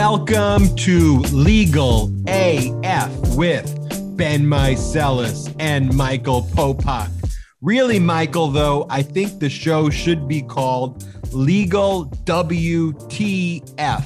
Welcome to Legal AF with Ben Meiselas and Michael Popak. Really, Michael, though, I think the show should be called Legal WTF.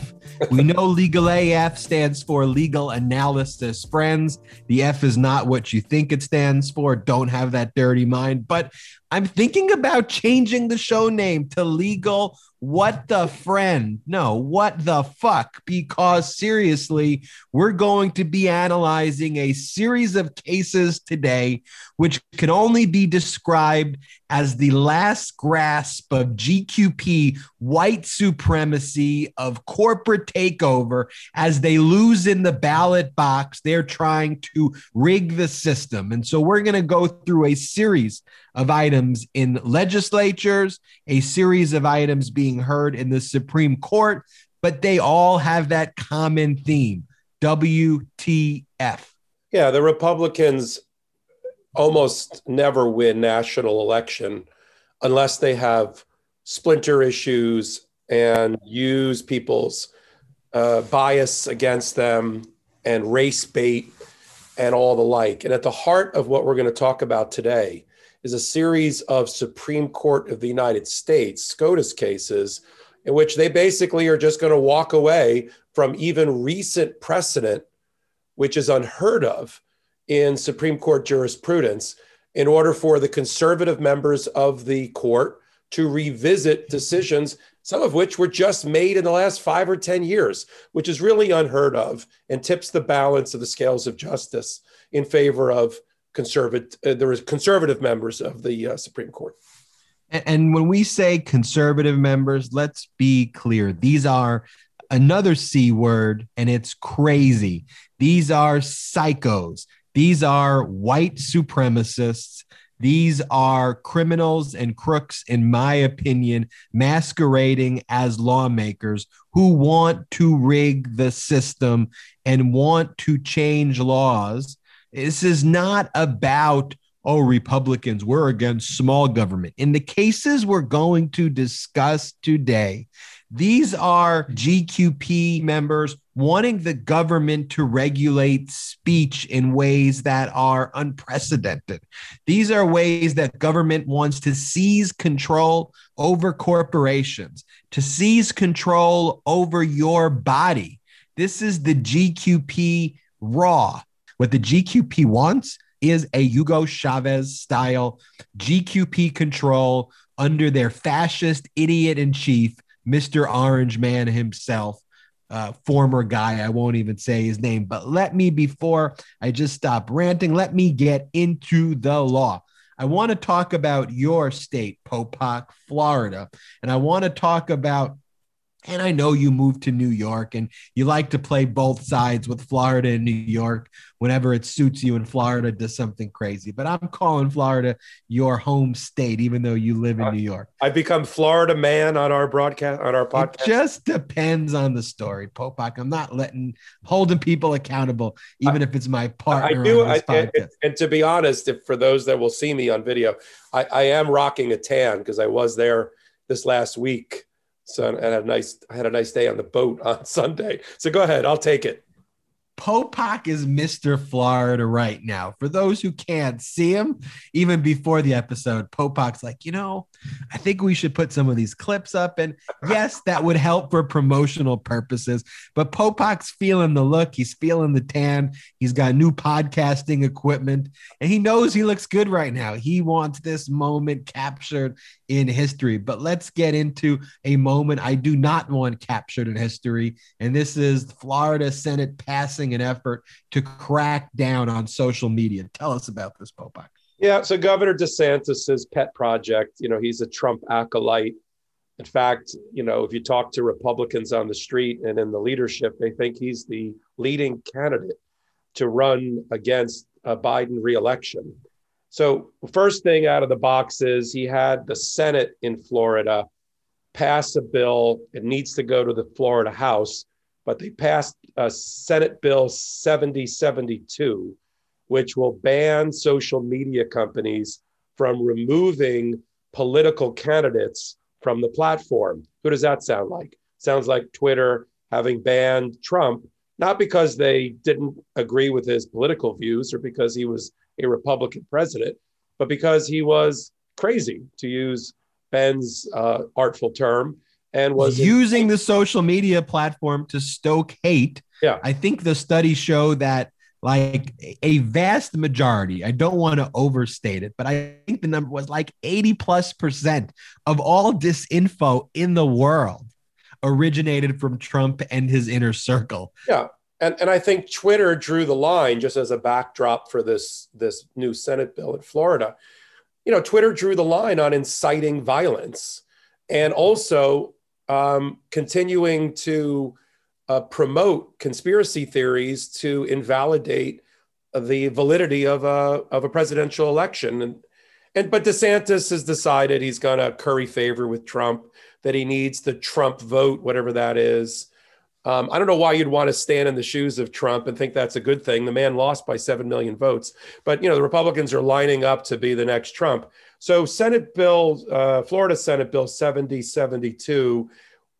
We know Legal AF stands for Legal Analysis Friends. The F is not what you think it stands for. Don't have that dirty mind. But I'm thinking about changing the show name to Legal what the friend? No, what the fuck? Because seriously, we're going to be analyzing a series of cases today, which can only be described as the last grasp of GQP white supremacy of corporate takeover as they lose in the ballot box. They're trying to rig the system. And so we're going to go through a series of items in legislatures, a series of items being heard in the Supreme Court, but they all have that common theme WTF. Yeah, the Republicans almost never win national election unless they have splinter issues and use people's uh, bias against them and race bait and all the like. And at the heart of what we're going to talk about today is a series of Supreme Court of the United States SCOTUS cases in which they basically are just going to walk away from even recent precedent, which is unheard of in Supreme Court jurisprudence, in order for the conservative members of the court to revisit decisions, some of which were just made in the last five or 10 years, which is really unheard of and tips the balance of the scales of justice in favor of conservative, uh, there is conservative members of the uh, Supreme Court. And, and when we say conservative members, let's be clear. These are another C word, and it's crazy. These are psychos. These are white supremacists. These are criminals and crooks, in my opinion, masquerading as lawmakers who want to rig the system and want to change laws this is not about, oh, Republicans, we're against small government. In the cases we're going to discuss today, these are GQP members wanting the government to regulate speech in ways that are unprecedented. These are ways that government wants to seize control over corporations, to seize control over your body. This is the GQP raw. What the GQP wants is a Hugo Chavez style GQP control under their fascist idiot in chief, Mr. Orange Man himself, uh, former guy. I won't even say his name, but let me, before I just stop ranting, let me get into the law. I want to talk about your state, Popak, Florida. And I want to talk about and I know you moved to New York and you like to play both sides with Florida and New York whenever it suits you and Florida does something crazy. But I'm calling Florida your home state, even though you live in New York. I've become Florida man on our broadcast, on our podcast. It just depends on the story, Popak. I'm not letting, holding people accountable, even I, if it's my partner. I do. I, and, and, to be honest, if for those that will see me on video, I, I am rocking a tan because I was there this last week so and had a nice I had a nice day on the boat on Sunday. So go ahead, I'll take it. Popak is Mr. Florida right now. For those who can't see him, even before the episode, Popak's like, you know, I think we should put some of these clips up. And yes, that would help for promotional purposes. But Popak's feeling the look, he's feeling the tan. He's got new podcasting equipment, and he knows he looks good right now. He wants this moment captured in history. But let's get into a moment I do not want captured in history. And this is Florida Senate passing an effort to crack down on social media. Tell us about this, Popak. Yeah, so Governor DeSantis's pet project, you know, he's a Trump acolyte. In fact, you know, if you talk to Republicans on the street and in the leadership, they think he's the leading candidate to run against a Biden reelection. So, first thing out of the box is he had the Senate in Florida pass a bill. It needs to go to the Florida House, but they passed a Senate Bill 7072, which will ban social media companies from removing political candidates from the platform. Who does that sound like? Sounds like Twitter having banned Trump, not because they didn't agree with his political views or because he was a Republican president, but because he was crazy, to use Ben's uh, artful term, and was using in- the social media platform to stoke hate. Yeah. I think the studies show that like a vast majority, I don't want to overstate it, but I think the number was like 80 plus percent of all disinfo in the world originated from Trump and his inner circle. Yeah and and I think Twitter drew the line just as a backdrop for this this new Senate bill in Florida. You know, Twitter drew the line on inciting violence and also um, continuing to uh, promote conspiracy theories to invalidate the validity of a of a presidential election. And and but DeSantis has decided he's going to curry favor with Trump, that he needs the Trump vote, whatever that is. Um, I don't know why you'd want to stand in the shoes of Trump and think that's a good thing. The man lost by 7 million votes, but you know, the Republicans are lining up to be the next Trump. So Senate Bill, uh, Florida Senate Bill 7072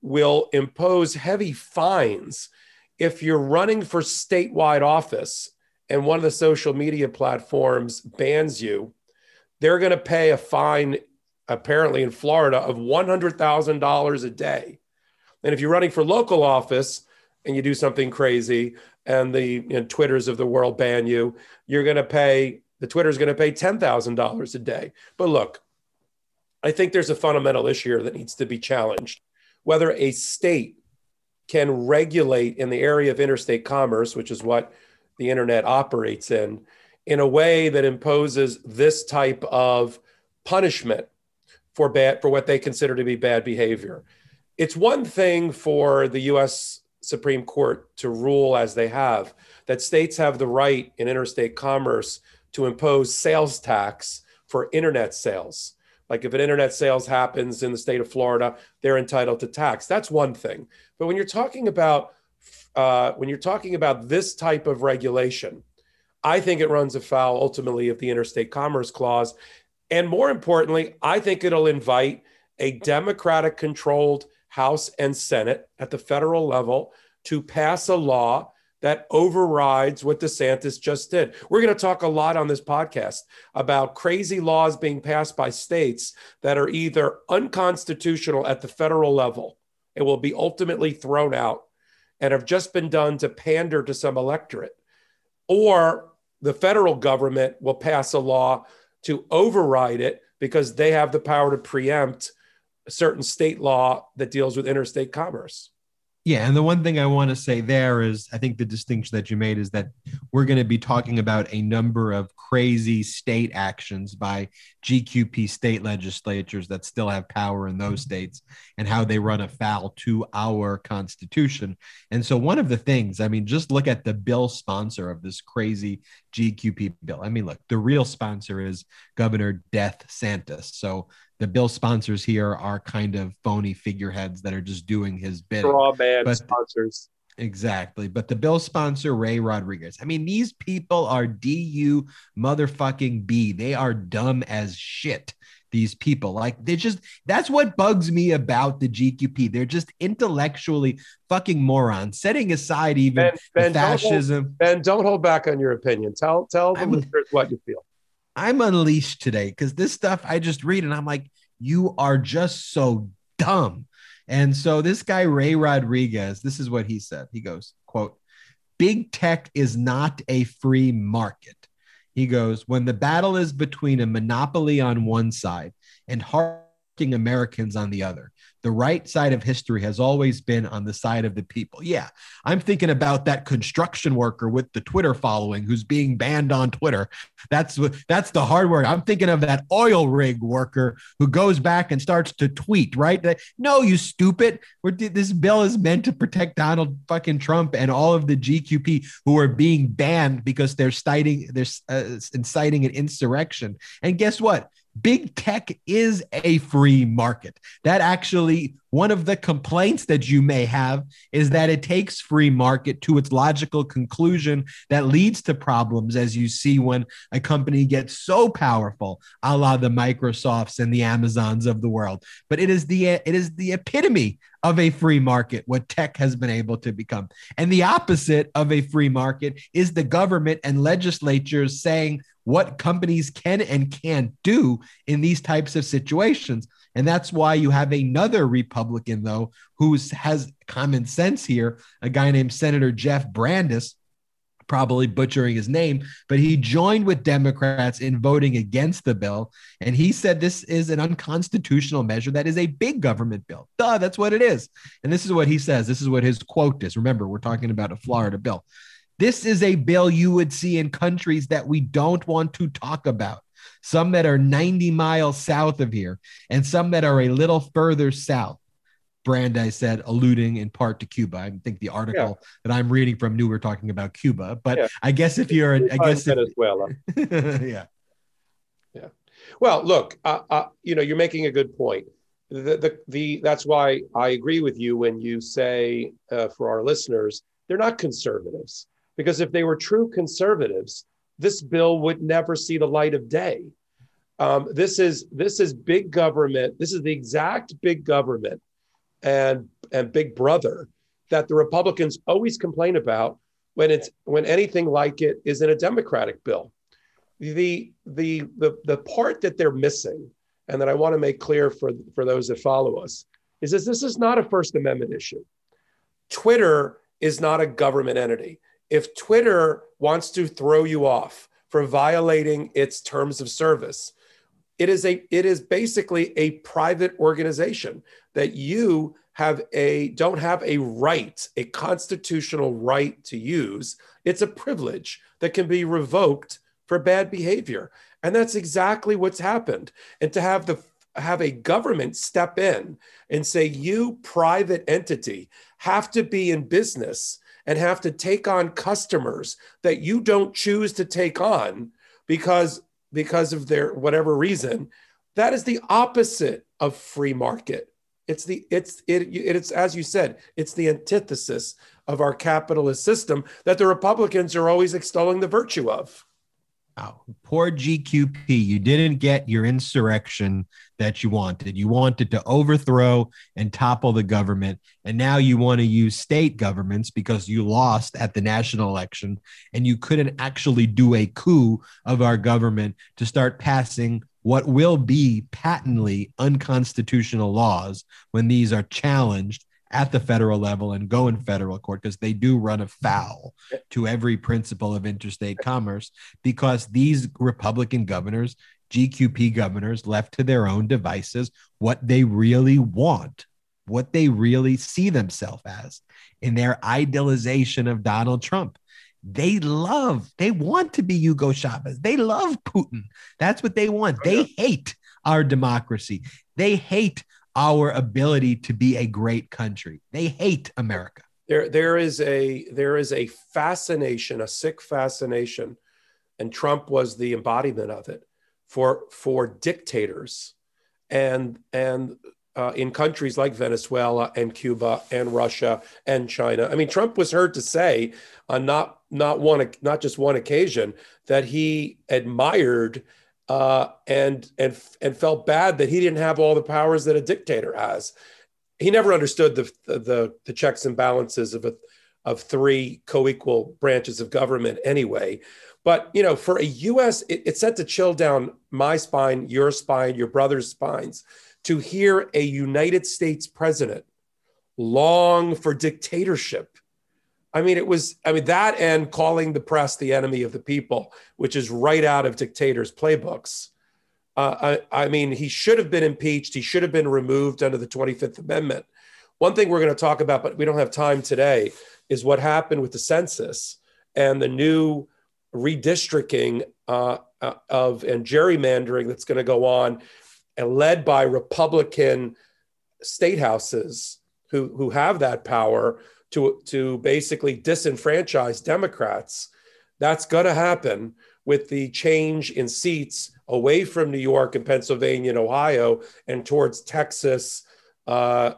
will impose heavy fines if you're running for statewide office and one of the social media platforms bans you, they're going to pay a fine, apparently in Florida, of $100,000 a day. And if you're running for local office and you do something crazy and the you know, Twitters of the world ban you, you're going to pay, the Twitter's going to pay $10,000 a day. But look, I think there's a fundamental issue here that needs to be challenged. Whether a state can regulate in the area of interstate commerce, which is what the internet operates in, in a way that imposes this type of punishment for bad for what they consider to be bad behavior it's one thing for the US Supreme Court to rule as they have that states have the right in interstate commerce to impose sales tax for internet sales. Like if an internet sales happens in the state of Florida, they're entitled to tax. That's one thing. But when you're talking about uh, when you're talking about this type of regulation, I think it runs afoul ultimately of the interstate commerce clause. And more importantly, I think it'll invite a Democratic controlled House and Senate at the federal level to pass a law that overrides what DeSantis just did. We're going to talk a lot on this podcast about crazy laws being passed by states that are either unconstitutional at the federal level and will be ultimately thrown out and have just been done to pander to some electorate, or the federal government will pass a law to override it because they have the power to preempt a certain state law that deals with interstate commerce. Yeah, and the one thing I want to say there is I think the distinction that you made is that we're going to be talking about a number of crazy state actions by GQP state legislatures that still have power in those states and how they run afoul to our constitution. And so one of the things, I mean, just look at the bill sponsor of this crazy GQP bill. I mean, look, the real sponsor is Governor Death Santis. So the bill sponsors here are kind of phony figureheads that are just doing his bidding. Straw man But- sponsors. Exactly. But the bill sponsor, Ray Rodrigues, I mean, these people are DU motherfucking B. They are dumb as shit. These people, like, they just, that's what bugs me about the GQP. They're just intellectually fucking morons, setting aside even Ben, Ben, the don't hold, fascism. ben, don't hold back on your opinion. Tell tell the I'm- what you feel. I'm unleashed today because this stuff I just read and I'm like, you are just so dumb. And so this guy, Ray Rodrigues, this is what he said. He goes, quote, big tech is not a free market. He goes, when the battle is between a monopoly on one side and hardworking Americans on the other, the right side of history has always been on the side of the people. Yeah, I'm thinking about that construction worker with the Twitter following who's being banned on Twitter. That's that's the hard work. I'm thinking of that oil rig worker who goes back and starts to tweet, right? No, you stupid. This bill is meant to protect Donald fucking Trump and all of the GQP who are being banned because they're citing they're uh, inciting an insurrection. And guess what? Big tech is a free market. That actually, one of the complaints that you may have is that it takes free market to its logical conclusion that leads to problems, as you see when a company gets so powerful, a la the Microsofts and the Amazons of the world. But it is the it is the epitome of a free market, what tech has been able to become. And the opposite of a free market is the government and legislatures saying what companies can and can't do in these types of situations. And that's why you have another Republican, though, who has common sense here, a guy named Senator Jeff Brandes, probably butchering his name, but he joined with Democrats in voting against the bill. And he said this is an unconstitutional measure that is a big government bill. Duh, that's what it is. And this is what he says. This is what his quote is. Remember, we're talking about a Florida bill. This is a bill you would see in countries that we don't want to talk about. Some that are 90 miles south of here, and some that are a little further south. Brandes said, alluding in part to Cuba. I think the article that I'm reading from knew we are talking about Cuba, but Yeah. I guess if you're, I guess, if, Venezuela. Yeah, yeah, Well, look, uh, uh, you know, you're making a good point. The, the, the, that's why I agree with you when you say, uh, for our listeners, they're not conservatives. Because if they were true conservatives, this bill would never see the light of day. Um, this is this is big government. This is the exact big government and and big brother that the Republicans always complain about when it's when anything like it is in a Democratic bill the the the the part that they're missing and that I want to make clear for for those that follow us is that this is not a first amendment issue. Twitter is not a government entity. If Twitter wants to throw you off for violating its terms of service, it is a it is basically a private organization that you have a don't have a right, a constitutional right to use. It's a privilege that can be revoked for bad behavior. And that's exactly what's happened. And to have the have a government step in and say you private entity have to be in business and have to take on customers that you don't choose to take on because because of their whatever reason that is the opposite of free market. It's the it's it, it's as you said it's the antithesis of our capitalist system that the republicans are always extolling the virtue of Wow. Poor GQP. You didn't get your insurrection that you wanted. You wanted to overthrow and topple the government. And now you want to use state governments because you lost at the national election and you couldn't actually do a coup of our government to start passing what will be patently unconstitutional laws when these are challenged at the federal level and go in federal court because they do run afoul to every principle of interstate commerce because these Republican governors, GQP governors, left to their own devices what they really want, what they really see themselves as in their idealization of Donald Trump. They love, they want to be Hugo Chavez. They love Putin. That's what they want. Oh, they hate our democracy. They hate our ability to be a great country. They hate America. There, there is a there is a fascination, a sick fascination, and Trump was the embodiment of it for for dictators, and and uh, in countries like Venezuela and Cuba and Russia and China. I mean, Trump was heard to say on not not one not just one occasion that he admired uh, and and and felt bad that he didn't have all the powers that a dictator has. He never understood the the, the checks and balances of a, of three co-equal branches of government anyway. But you know, for a U.S., it, it's set to chill down my spine, your spine, your brother's spines, to hear a United States president long for dictatorship I mean, it was, I mean, that and calling the press the enemy of the people, which is right out of dictators' playbooks. Uh, I, I, mean, he should have been impeached. He should have been removed under the 25th Amendment. One thing we're going to talk about, but we don't have time today, is what happened with the census and the new redistricting uh, uh of and gerrymandering that's going to go on, and led by Republican state houses who, who have that power to, to basically disenfranchise Democrats. That's going to happen with the change in seats away from New York and Pennsylvania and Ohio and towards Texas. Uh,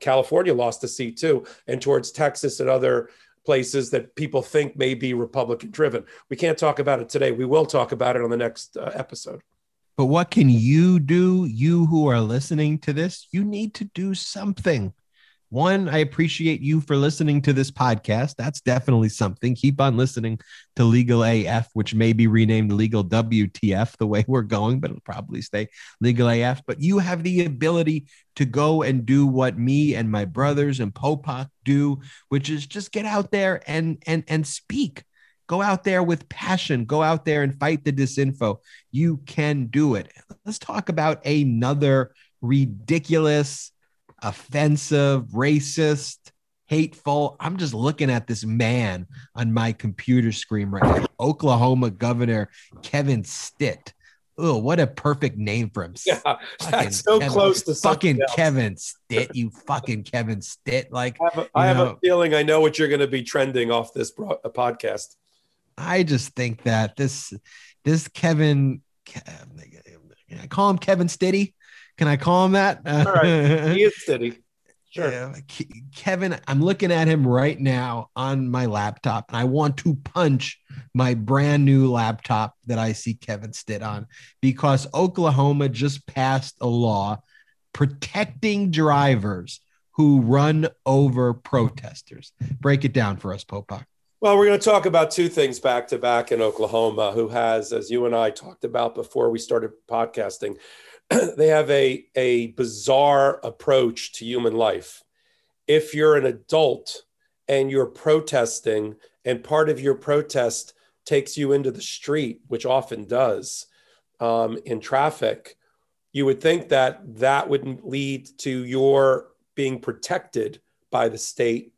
California lost a seat too, and towards Texas and other places that people think may be Republican driven. We can't talk about it today. We will talk about it on the next uh, episode. But what can you do? You who are listening to this, you need to do something. One, I appreciate you for listening to this podcast. That's definitely something. Keep on listening to Legal AF, which may be renamed Legal WTF the way we're going, but it'll probably stay Legal AF. But you have the ability to go and do what me and my brothers and Popak do, which is just get out there and and and speak. Go out there with passion. Go out there and fight the disinfo. You can do it. Let's talk about another ridiculous offensive, racist, hateful. I'm just looking at this man on my computer screen right now. Oklahoma Governor Kevin Stitt. Oh, what a perfect name for him. Yeah, that's so Kevin, close to fucking Kevin Stitt. You fucking Kevin Stitt. Like, I have, a, I have a feeling I know what you're going to be trending off this bro- uh, podcast. I just think that this, this Kevin, I call him Kevin Stitty. Can I call him that? All right. He is steady. Sure. Yeah, Kevin, I'm looking at him right now on my laptop, and I want to punch my brand new laptop that I see Kevin Stitt on because Oklahoma just passed a law protecting drivers who run over protesters. Break it down for us, Popak. Well, we're going to talk about two things back to back in Oklahoma, who has, as you and I talked about before we started podcasting, they have a, a bizarre approach to human life. If you're an adult and you're protesting, and part of your protest takes you into the street, which often does um, in traffic, you would think that that would lead to your being protected by the state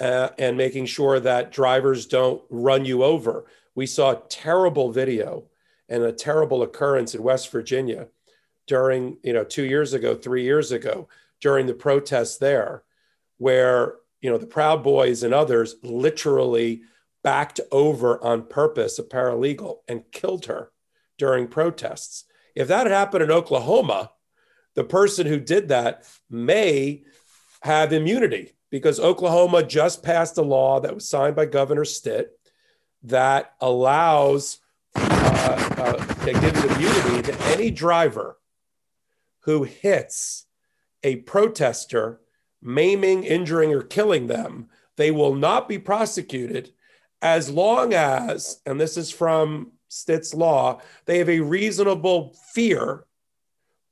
uh, and making sure that drivers don't run you over. We saw a terrible video and a terrible occurrence in West Virginia during, you know, two years ago, three years ago, during the protests there, where, you know, the Proud Boys and others literally backed over on purpose a paralegal and killed her during protests. If that had happened in Oklahoma, the person who did that may have immunity because Oklahoma just passed a law that was signed by Governor Stitt that allows uh, uh, that gives immunity to any driver who hits a protester, maiming, injuring, or killing them, they will not be prosecuted as long as, and this is from Stitt's law, they have a reasonable fear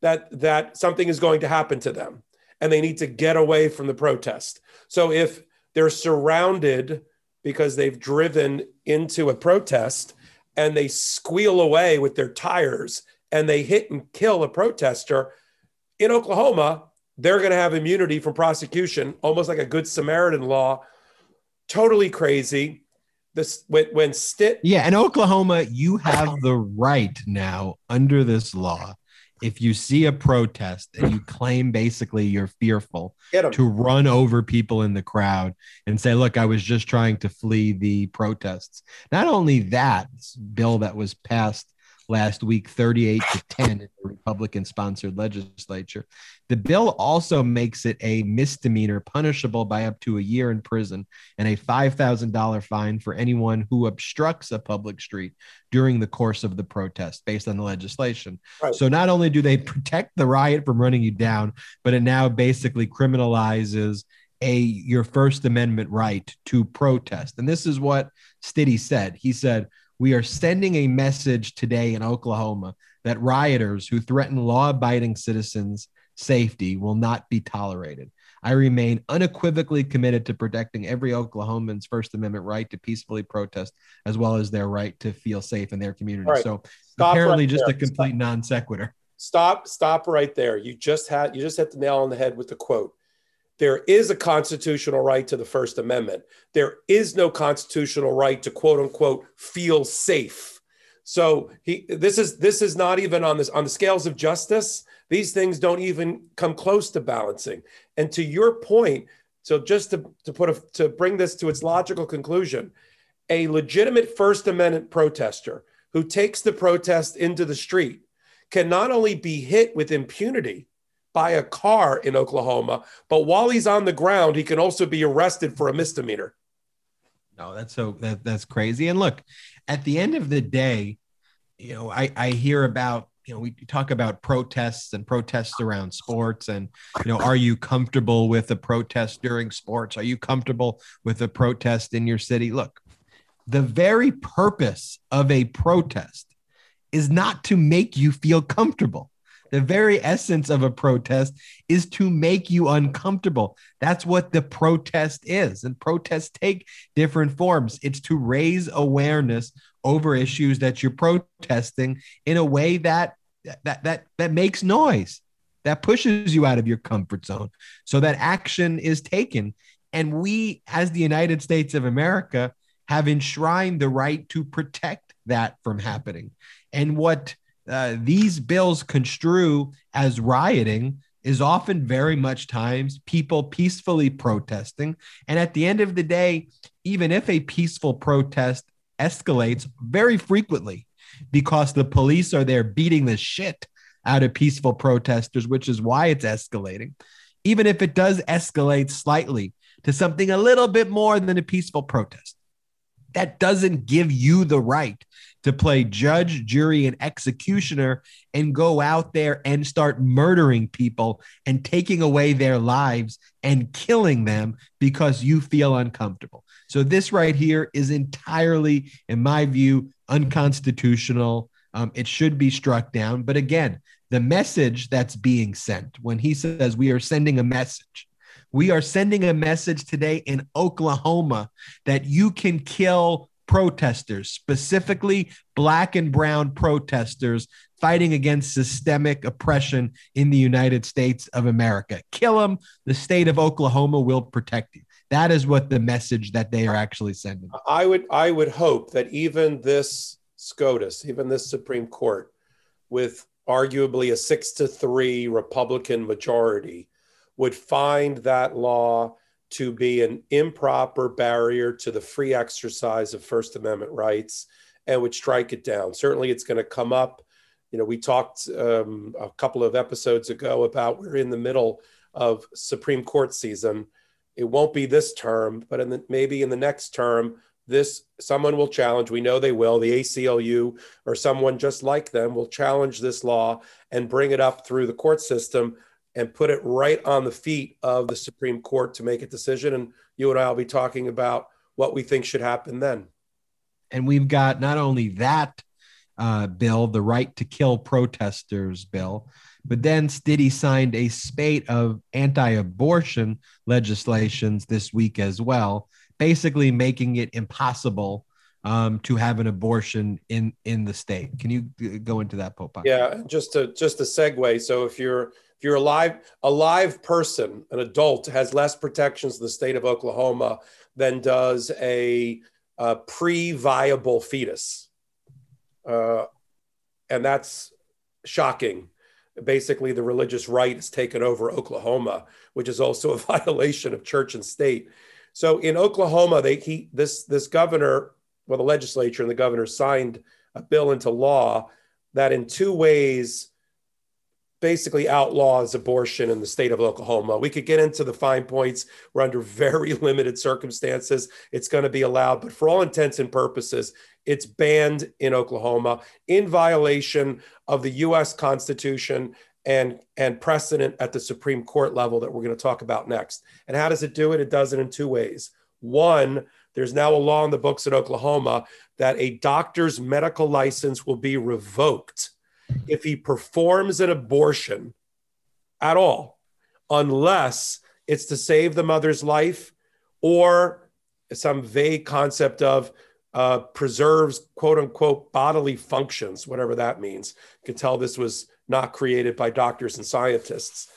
that that something is going to happen to them and they need to get away from the protest. So if they're surrounded because they've driven into a protest and they squeal away with their tires and they hit and kill a protester, in Oklahoma, they're going to have immunity from prosecution, almost like a Good Samaritan law. Totally crazy. This when when Stitt. Yeah, in Oklahoma, you have the right now under this law. If you see a protest and you claim basically you're fearful to run over people in the crowd and say, Look, I was just trying to flee the protests. Not only that bill that was passed last week 38 to 10 in the Republican sponsored legislature. The bill also makes it a misdemeanor punishable by up to a year in prison and a $5,000 fine for anyone who obstructs a public street during the course of the protest based on the legislation. Right. So not only do they protect the riot from running you down, but it now basically criminalizes a your first amendment right to protest. And this is what Stiddy said. He said, we are sending a message today in Oklahoma that rioters who threaten law abiding citizens' safety will not be tolerated. I remain unequivocally committed to protecting every Oklahoman's First Amendment right to peacefully protest, as well as their right to feel safe in their community. Right. So stop apparently, right just there. a complete stop. non sequitur. Stop, stop right there. You just had you just hit the nail on the head with the quote. There is a constitutional right to the First Amendment. There is no constitutional right to quote unquote feel safe. So he this is this is not even on this on the scales of justice. These things don't even come close to balancing. And to your point, so just to, to put a, to bring this to its logical conclusion, a legitimate First Amendment protester who takes the protest into the street can not only be hit with impunity, by a car in Oklahoma, but while he's on the ground, he can also be arrested for a misdemeanor. No, that's so that, that's crazy. And look, at the end of the day, you know, I, I hear about you know we talk about protests and protests around sports and you know are you comfortable with a protest during sports are you comfortable with a protest in your city look the very purpose of a protest is not to make you feel comfortable the very essence of a protest is to make you uncomfortable. That's what the protest is. And protests take different forms. It's to raise awareness over issues that you're protesting in a way that that that that makes noise, that pushes you out of your comfort zone so that action is taken. And we as the United States of America have enshrined the right to protect that from happening. And what uh, these bills construe as rioting is often very much times people peacefully protesting. And at the end of the day, even if a peaceful protest escalates very frequently because the police are there beating the shit out of peaceful protesters, which is why it's escalating. Even if it does escalate slightly to something a little bit more than a peaceful protest, that doesn't give you the right to play judge, jury, and executioner and go out there and start murdering people and taking away their lives and killing them because you feel uncomfortable. So, this right here is entirely, in my view, unconstitutional. Um, it should be struck down. But again, the message that's being sent when he says we are sending a message, we are sending a message today in Oklahoma that you can kill protesters, specifically black and brown protesters fighting against systemic oppression in the United States of America. Kill them. The state of Oklahoma will protect you. That is what the message that they are actually sending. I would I would hope that even this SCOTUS, even this Supreme Court, with arguably a six to three Republican majority, would find that law to be an improper barrier to the free exercise of First Amendment rights and would strike it down. Certainly, it's going to come up. You know, we talked um, a couple of episodes ago about we're in the middle of Supreme Court season. It won't be this term, but in the, maybe in the next term, this someone will challenge. We know they will. The ACLU or someone just like them will challenge this law and bring it up through the court system and put it right on the feet of the Supreme Court to make a decision. And you and I will be talking about what we think should happen then. And we've got not only that uh, bill, the right to kill protesters bill, but then Stiddy signed a spate of anti abortion legislations this week as well, basically making it impossible um, to have an abortion in in the state. Can you go into that, Pope? Yeah, just to just a segue. So if you're If you're a live, a live person, an adult has less protections in the state of Oklahoma than does a, a pre-viable fetus. Uh, and that's shocking. Basically, the religious right has taken over Oklahoma, which is also a violation of church and state. So in Oklahoma, they he this this governor, well, the legislature and the governor signed a bill into law that in two ways basically outlaws abortion in the state of Oklahoma. We could get into the fine points. We're under very limited circumstances. It's going to be allowed, but for all intents and purposes, it's banned in Oklahoma in violation of the US Constitution and, and precedent at the Supreme Court level that we're going to talk about next. And how does it do it? It does it in two ways. One, there's now a law in the books in Oklahoma that a doctor's medical license will be revoked if he performs an abortion at all, unless it's to save the mother's life or some vague concept of uh, preserves quote unquote bodily functions, whatever that means. You can tell this was not created by doctors and scientists.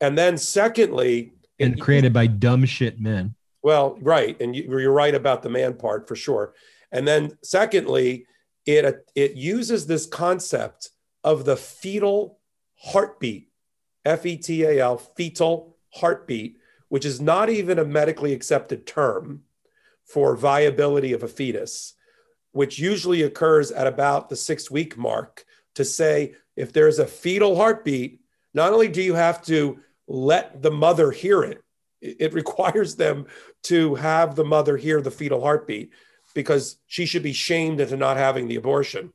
And then, secondly, and created by dumb shit men. Well, right. And you, are right about the man part for sure. And then, secondly, it, it uses this concept of the fetal heartbeat, F E T A L, fetal heartbeat, which is not even a medically accepted term for viability of a fetus, which usually occurs at about the six week mark, to say if there's a fetal heartbeat, not only do you have to let the mother hear it, it requires them to have the mother hear the fetal heartbeat because she should be shamed into not having the abortion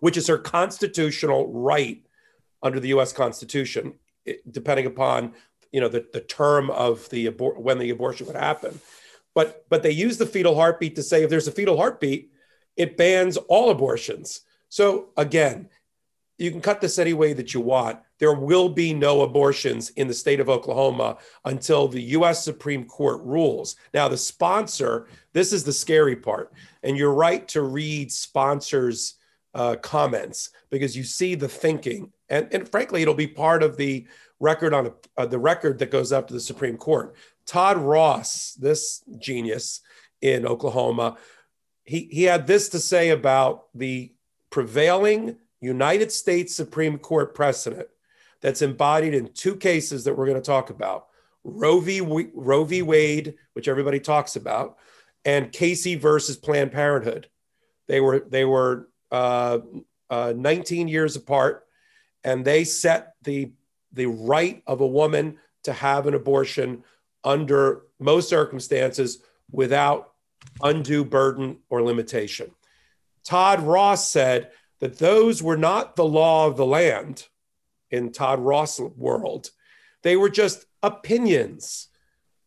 which is her constitutional right under the U.S. Constitution, depending upon you know the, the term of the abor- when the abortion would happen. But but they use the fetal heartbeat to say if there's a fetal heartbeat, it bans all abortions. So again, you can cut this any way that you want. There will be no abortions in the state of Oklahoma until the US Supreme Court rules. Now, the sponsor, this is the scary part. And you're right to read sponsors' uh, comments because you see the thinking, and, and frankly, it'll be part of the record on a, uh, the record that goes up to the Supreme Court. Todd Ross, this genius in Oklahoma, he, he had this to say about the prevailing United States Supreme Court precedent that's embodied in two cases that we're going to talk about Roe v. Roe v. Wade, which everybody talks about, and Casey versus Planned Parenthood. They were they were uh, uh, 19 years apart, and they set the the right of a woman to have an abortion under most circumstances without undue burden or limitation. Todd Ross said that those were not the law of the land in Todd Ross world. They were just opinions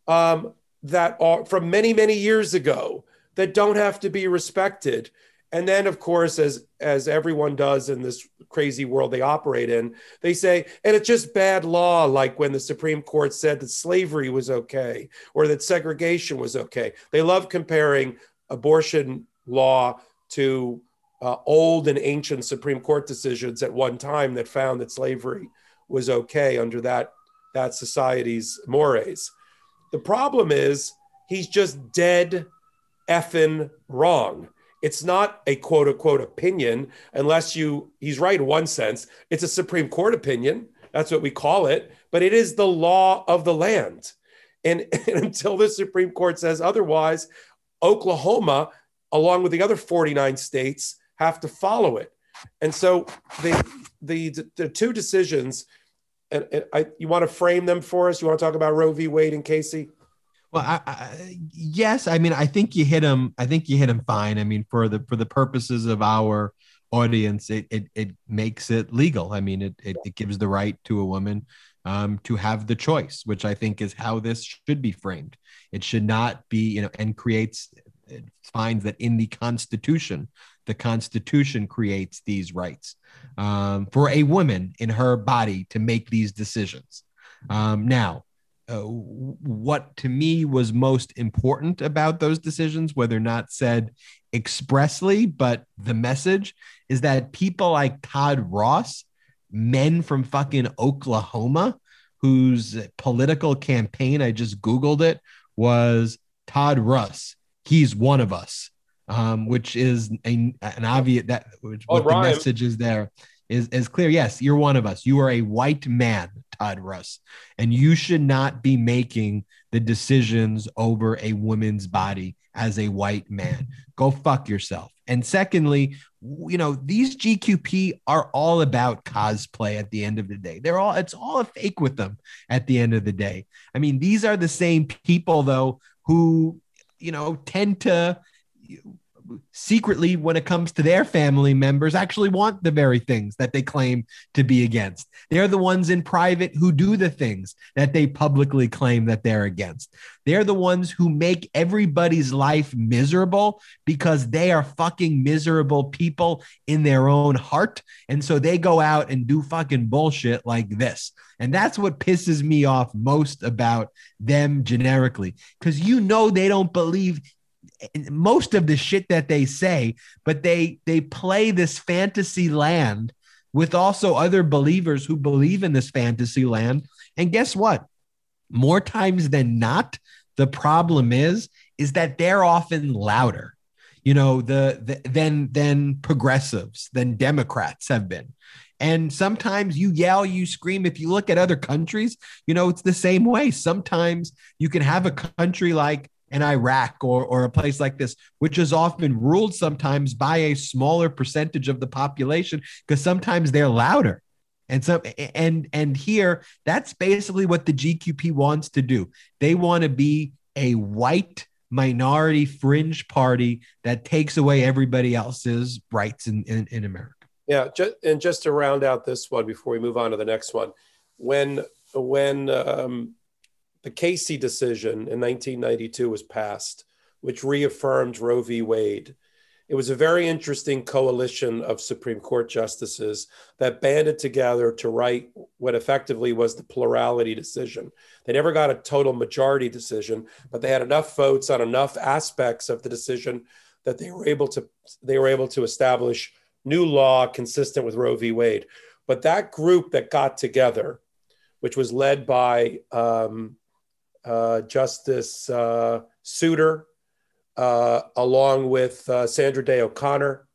um, that are from many, many years ago that don't have to be respected and then, of course, as as everyone does in this crazy world they operate in, they say, and it's just bad law, like when the Supreme Court said that slavery was okay or that segregation was okay. They love comparing abortion law to uh, old and ancient Supreme Court decisions at one time that found that slavery was okay under that that society's mores. The problem is he's just dead effing wrong. It's not a quote unquote opinion, unless you, he's right in one sense. It's a Supreme Court opinion. That's what we call it. But it is the law of the land. And, and until the Supreme Court says otherwise, Oklahoma, along with the other 49 states, have to follow it. And so the, the, the two decisions, and, and I, you want to frame them for us? You want to talk about Roe v. Wade and Casey? Well, I, I, yes, I mean, I think you hit him. I think you hit him fine. I mean, for the for the purposes of our audience, it it, it makes it legal. I mean, it, it, it gives the right to a woman um, to have the choice, which I think is how this should be framed. It should not be, you know, and creates finds that in the Constitution, the Constitution creates these rights um, for a woman in her body to make these decisions. Um, now, uh, what to me was most important about those decisions, whether or not said expressly, but the message is that people like Todd Ross men from fucking Oklahoma whose political campaign, I just Googled it, was Todd Russ. He's one of us, um, which is a, an obvious that which, what the message is there is, is clear. Yes, you're one of us. You are a white man, Todd Russ, and you should not be making the decisions over a woman's body as a white man. Go fuck yourself. And secondly, you know, these GQP are all about cosplay at the end of the day. They're all, it's all a fake with them at the end of the day. I mean, these are the same people, though, who, you know, tend to secretly, when it comes to their family members, actually want the very things that they claim to be against. They're the ones in private who do the things that they publicly claim that they're against. They're the ones who make everybody's life miserable because they are fucking miserable people in their own heart. And so they go out and do fucking bullshit like this. And that's what pisses me off most about them generically, because you know they don't believe most of the shit that they say, but they they play this fantasy land with also other believers who believe in this fantasy land. And guess what? More times than not, the problem is is that they're often louder. You know, the, the than than progressives, than Democrats have been. And sometimes you yell, you scream. If you look at other countries, you know, it's the same way. Sometimes you can have a country like in Iraq or, or a place like this, which is often ruled sometimes by a smaller percentage of the population because sometimes they're louder. And so and and here that's basically what the GQP wants to do. They want to be a white minority fringe party that takes away everybody else's rights in, in, in America. Yeah, just, and just to round out this one before we move on to the next one, when when um, the Casey decision in 1992 was passed, which reaffirmed Roe v. Wade. It was a very interesting coalition of Supreme Court justices that banded together to write what effectively was the plurality decision. They never got a total majority decision, but they had enough votes on enough aspects of the decision that they were able to they were able to establish new law consistent with Roe v. Wade. But that group that got together, which was led by um, Justice uh, Souter, uh, along with uh, Sandra Day O'Connor,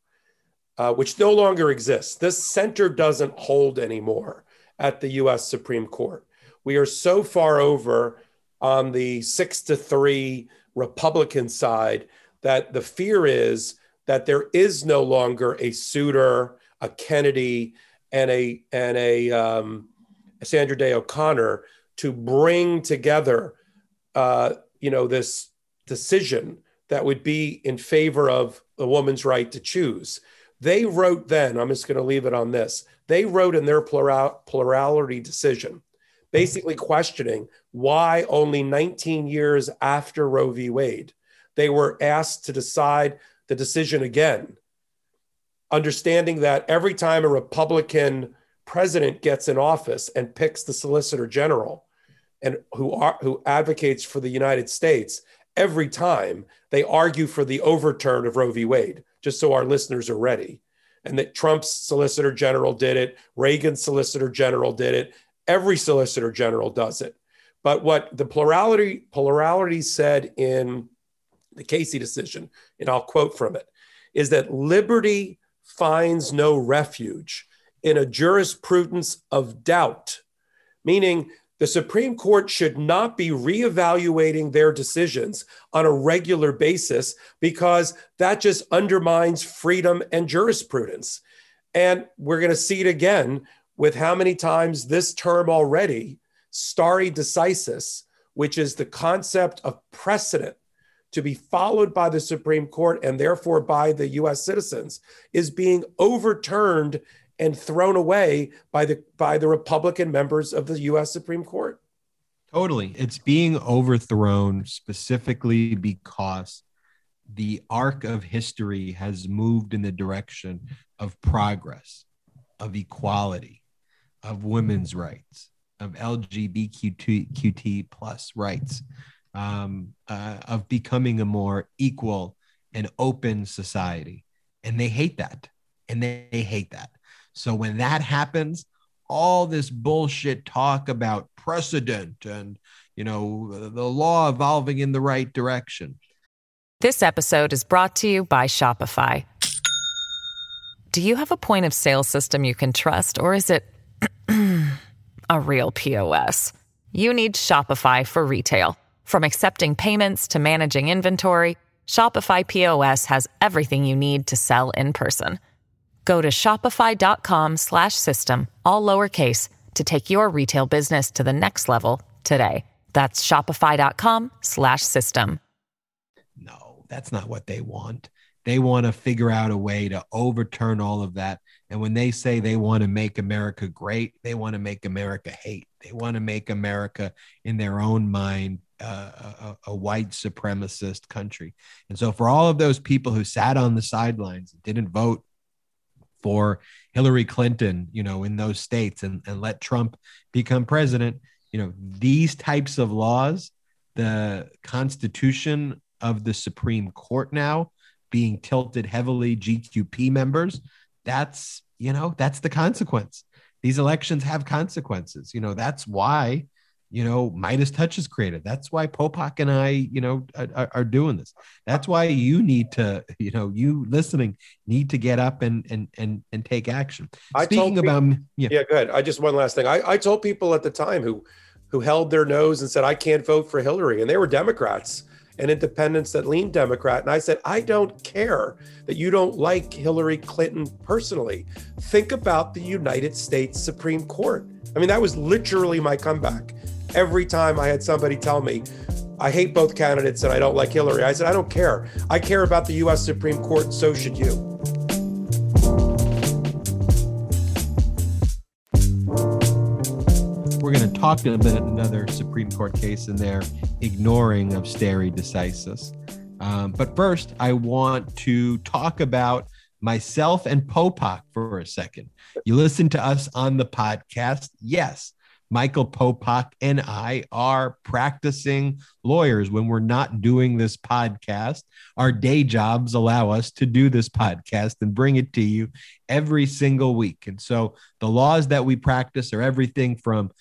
uh, which no longer exists. This center doesn't hold anymore at the US Supreme Court. We are so far over on the six to three Republican side that the fear is that there is no longer a Souter, a Kennedy, and a and a um, Sandra Day O'Connor to bring together uh, you know, this decision that would be in favor of a woman's right to choose. They wrote then, I'm just going to leave it on this. They wrote in their plural, plurality decision, basically questioning why only 19 years after Roe v. Wade, they were asked to decide the decision again, understanding that every time a Republican president gets in office and picks the Solicitor General, and who are who advocates for the United States every time they argue for the overturn of Roe v. Wade, just so our listeners are ready. And that Trump's Solicitor General did it, Reagan's Solicitor General did it, every Solicitor General does it. But what the plurality plurality said in the Casey decision, and I'll quote from it, is that liberty finds no refuge in a jurisprudence of doubt, meaning the Supreme Court should not be reevaluating their decisions on a regular basis because that just undermines freedom and jurisprudence. And we're going to see it again with how many times this term already, stare decisis, which is the concept of precedent to be followed by the Supreme Court and therefore by the US citizens, is being overturned and thrown away by the by the Republican members of the US Supreme Court. Totally. It's being overthrown specifically because the arc of history has moved in the direction of progress, of equality, of women's rights, of LGBTQT plus rights, um, uh, of becoming a more equal and open society. And they hate that. And they, they hate that. So when that happens, all this bullshit talk about precedent and, you know, the law evolving in the right direction. This episode is brought to you by Shopify. Do you have a point of sale system you can trust, or is it a real POS? You need Shopify for retail. From accepting payments to managing inventory, Shopify POS has everything you need to sell in person. Go to shopify.com slash system, all lowercase to take your retail business to the next level today. That's shopify.com slash system. No, that's not what they want. They want to figure out a way to overturn all of that. And when they say they want to make America great, they want to make America hate. They want to make America, in their own mind, uh, a, a, white supremacist country. And so, for all of those people who sat on the sidelines and didn't vote for Hillary Clinton, you know, in those states and, and let Trump become president, you know, these types of laws, the Constitution of the Supreme Court now being tilted heavily GQP members, that's, you know, that's the consequence. These elections have consequences. You know, that's why, you know, MeidasTouch is created. That's why Popok and I, you know, are, are, doing this. That's why you need to, you know, you listening need to get up and and and and take action. I Speaking about, people, yeah. yeah, go ahead. I just one last thing. I, I told people at the time who who held their nose and said, I can't vote for Hillary. And they were Democrats and independents that lean Democrat. And I said, I don't care that you don't like Hillary Clinton personally. Think about the United States Supreme Court. I mean, that was literally my comeback. Every time I had somebody tell me, I hate both candidates and I don't like Hillary, I said, I don't care. I care about the US Supreme Court, so should you. We're going to talk about another Supreme Court case in there, ignoring of stare decisis. Um, but first, I want to talk about myself and Popok for a second. You listen to us on the podcast. Yes, Michael Popok and I are practicing lawyers when we're not doing this podcast. Our day jobs allow us to do this podcast and bring it to you every single week. And so the laws that we practice are everything from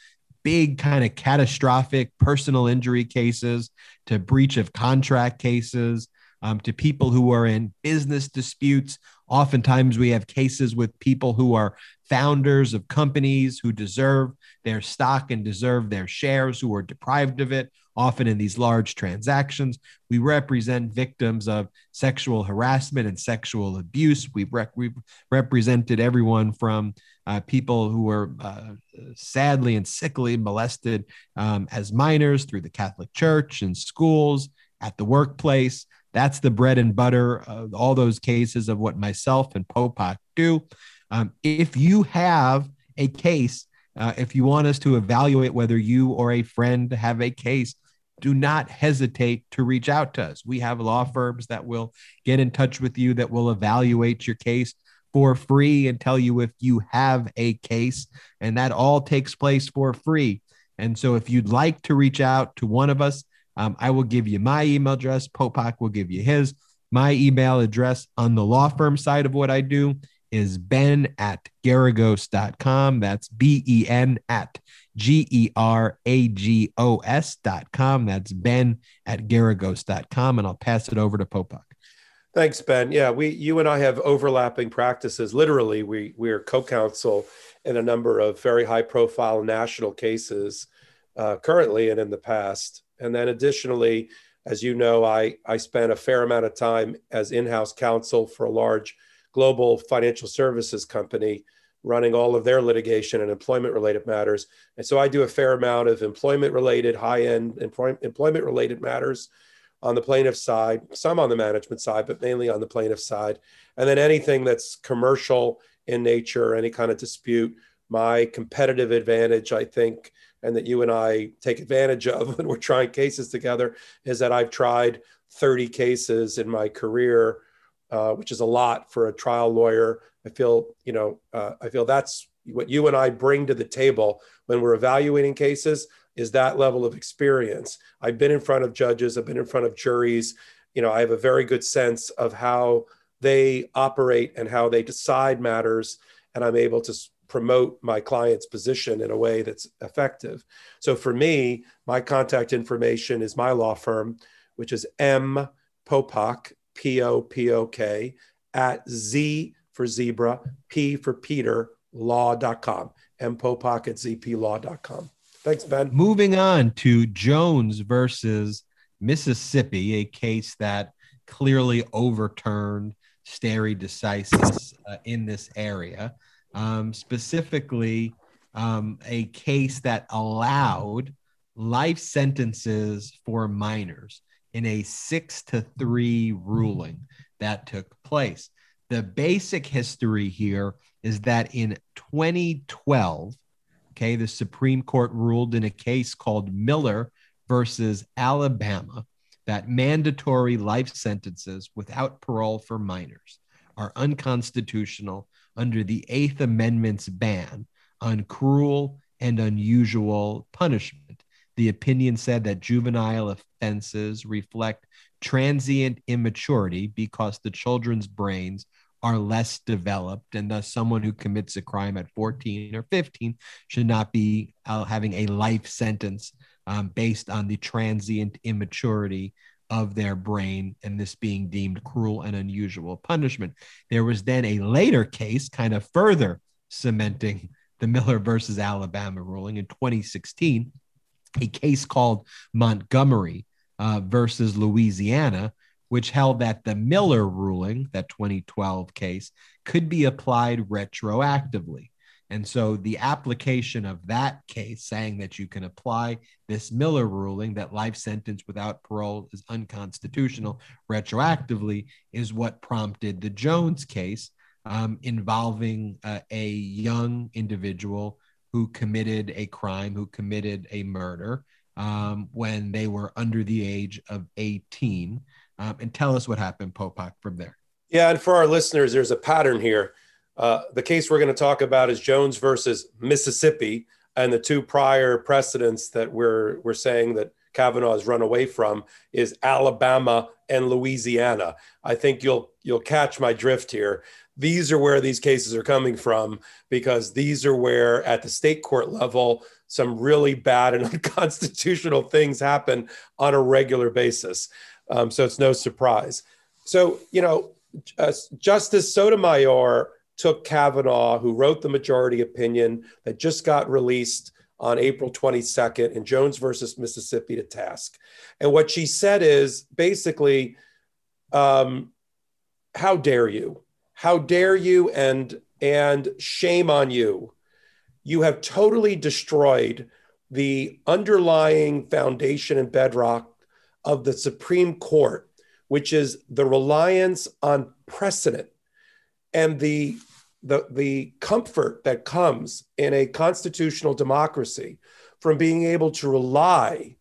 big kind of catastrophic personal injury cases to breach of contract cases um, to people who are in business disputes. Oftentimes, we have cases with people who are founders of companies who deserve their stock and deserve their shares, who are deprived of it, often in these large transactions. We represent victims of sexual harassment and sexual abuse. We've, we've represented everyone from uh, people who were uh, sadly and sickly molested um, as minors through the Catholic Church and schools, at the workplace. That's the bread and butter of all those cases of what myself and Popok do. Um, if you have a case, uh, if you want us to evaluate whether you or a friend have a case, do not hesitate to reach out to us. We have law firms that will get in touch with you that will evaluate your case for free and tell you if you have a case. And that all takes place for free. And so if you'd like to reach out to one of us, um, I will give you my email address. Popok will give you his. My email address on the law firm side of what I do is ben at geragos.com. That's B E N at G E R A G O S.com. That's ben at geragos.com. And I'll pass it over to Popok. Thanks, Ben. Yeah, we, you and I have overlapping practices. Literally, we we are co-counsel in a number of very high-profile national cases uh, currently and in the past. And then additionally, as you know, I, I spent a fair amount of time as in house counsel for a large global financial services company running all of their litigation and employment related matters. And so I do a fair amount of employment related, high end employment related matters on the plaintiff side, some on the management side, but mainly on the plaintiff side. And then anything that's commercial in nature, any kind of dispute, my competitive advantage, I think, and that you and I take advantage of when we're trying cases together is that I've tried 30 cases in my career, uh, which is a lot for a trial lawyer. I feel, you know, uh, I feel that's what you and I bring to the table when we're evaluating cases is that level of experience. I've been in front of judges, I've been in front of juries. You know, I have a very good sense of how they operate and how they decide matters and I'm able to promote my client's position in a way that's effective. So for me, my contact information is my law firm, which is M Popok, P O P O K, at Z for zebra, P for Peter, law.com. M Popok at zplaw.com. Thanks, Ben. Moving on to Jones versus Mississippi, a case that clearly overturned stare decisis uh, in this area, um, specifically um, a case that allowed life sentences for minors in a six to three ruling that took place. The basic history here is that in 2012, okay, the Supreme Court ruled in a case called Miller versus Alabama that mandatory life sentences without parole for minors are unconstitutional under the Eighth Amendment's ban on cruel and unusual punishment. The opinion said that juvenile offenses reflect transient immaturity because the children's brains are less developed, and thus someone who commits a crime at 14 or 15 should not be uh, having a life sentence um, based on the transient immaturity of their brain and this being deemed cruel and unusual punishment. There was then a later case, kind of further cementing the Miller versus Alabama ruling in 2016, a case called Montgomery uh, versus Louisiana, which held that the Miller ruling, that 2012 case, could be applied retroactively. And so the application of that case saying that you can apply this Miller ruling that life sentence without parole is unconstitutional retroactively is what prompted the Jones case um, involving uh, a young individual who committed a crime, who committed a murder um, when they were under the age of 18. Um, and tell us what happened, Popok, from there. Yeah, and for our listeners, there's a pattern here uh, the case we're going to talk about is Jones versus Mississippi, and the two prior precedents that we're we're saying that Kavanaugh has run away from is Alabama and Louisiana. I think you'll you'll catch my drift here. These are where these cases are coming from because these are where at the state court level some really bad and unconstitutional things happen on a regular basis. Um, so it's no surprise. So you know, uh, Justice Sotomayor took Kavanaugh, who wrote the majority opinion that just got released on April 22nd in Jones versus Mississippi to task. And what she said is basically, um, how dare you? How dare you? And and shame on you. You have totally destroyed the underlying foundation and bedrock of the Supreme Court, which is the reliance on precedent and the the the comfort that comes in a constitutional democracy from being able to rely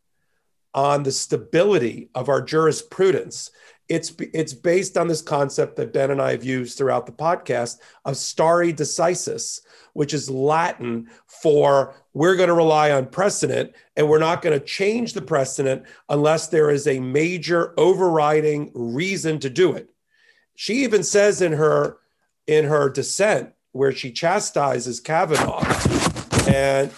on the stability of our jurisprudence it's it's based on this concept that Ben and I have used throughout the podcast of stare decisis which is Latin for we're going to rely on precedent and we're not going to change the precedent unless there is a major overriding reason to do it. She even says in her in her dissent where she chastises Kavanaugh and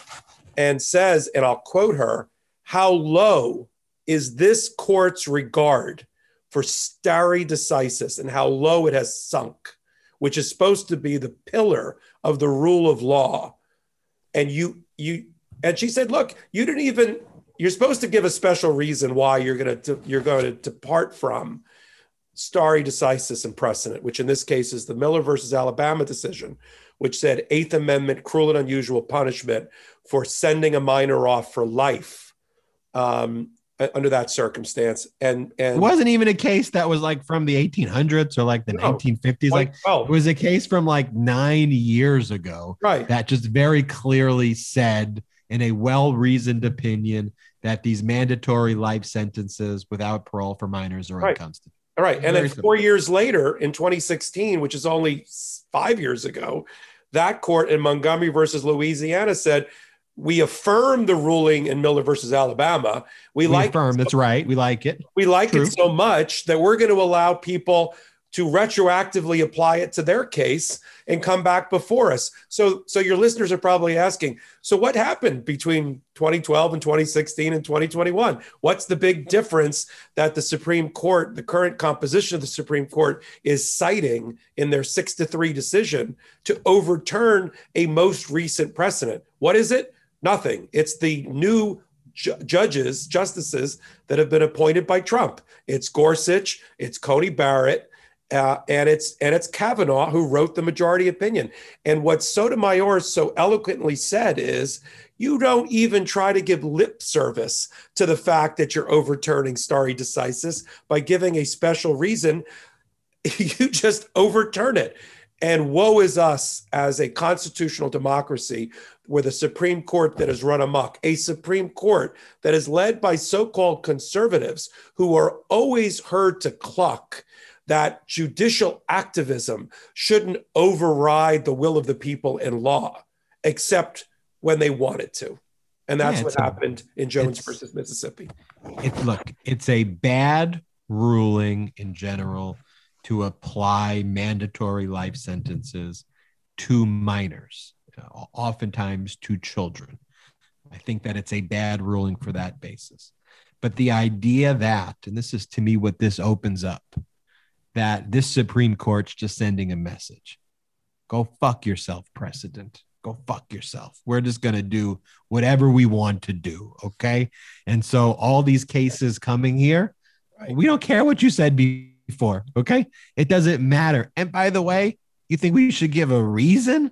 and says, and I'll quote her, how low is this court's regard for stare decisis and how low it has sunk, which is supposed to be the pillar of the rule of law. And you you and she said, look, you didn't even you're supposed to give a special reason why you're going to you're going to depart from stare decisis and precedent, which in this case is the Miller versus Alabama decision, which said Eighth Amendment cruel and unusual punishment for sending a minor off for life um, Uh, under that circumstance. And and it wasn't even a case that was like from the 1800s or like the no, 1950s. Like oh. it was a case from like nine years ago, right? That just very clearly said in a well-reasoned opinion that these mandatory life sentences without parole for minors are right. unconstitutional. All right. And then four years later in 2016, which is only five years ago, that court in Montgomery versus Louisiana said, we affirm the ruling in Miller versus Alabama. We, we like affirm. So, that's right. We like it. We like True. it so much that we're going to allow people to retroactively apply it to their case and come back before us. So, so your listeners are probably asking, so what happened between 2012 and 2016 and 2021? What's the big difference that the Supreme Court, the current composition of the Supreme Court, is citing in their six to three decision to overturn a most recent precedent? What is it? Nothing. It's the new ju- judges, justices that have been appointed by Trump. It's Gorsuch, it's Coney Barrett, uh, and it's and it's Kavanaugh who wrote the majority opinion. And what Sotomayor so eloquently said is, you don't even try to give lip service to the fact that you're overturning stare decisis by giving a special reason. You just overturn it. And woe is us as a constitutional democracy with a Supreme Court that has run amok, a Supreme Court that is led by so called conservatives who are always heard to cluck that judicial activism shouldn't override the will of the people in law, except when they want it to. And that's yeah, what a, happened in Jones versus Mississippi. It's look, it's a bad ruling in general to apply mandatory life sentences to minors, uh, oftentimes to children. I think that it's a bad ruling for that basis. But the idea that, and this is to me what this opens up, that this Supreme Court's just sending a message. Go fuck yourself, precedent. Go fuck yourself. We're just going to do whatever we want to do. Okay. And so all these cases coming here, right. we don't care what you said before. Okay. It doesn't matter. And by the way, you think we should give a reason?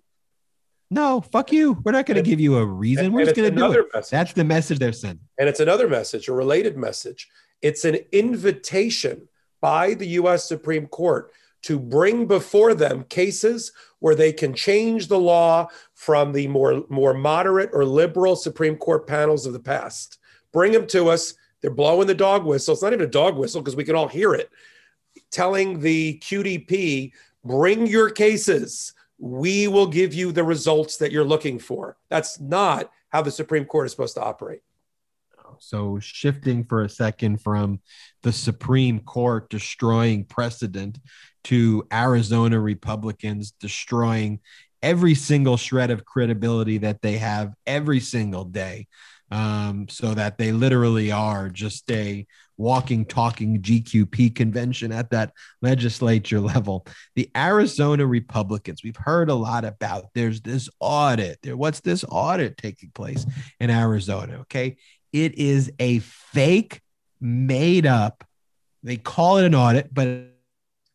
No, fuck you. We're not going to give you a reason. We're just going to do it. Message. That's the message they're sending. And it's another message, a related message. It's an invitation by the US Supreme Court to bring before them cases where they can change the law from the more, more moderate or liberal Supreme Court panels of the past. Bring them to us. They're blowing the dog whistle. It's not even a dog whistle because we can all hear it. Telling the QDP, bring your cases. We will give you the results that you're looking for. That's not how the Supreme Court is supposed to operate. So, shifting for a second from the Supreme Court destroying precedent to Arizona Republicans destroying every single shred of credibility that they have every single day. Um, so that they literally are just a walking, talking GQP convention at that legislature level. The Arizona Republicans, we've heard a lot about there's this audit. There, what's this audit taking place in Arizona? Okay. It is a fake, made up. They call it an audit, but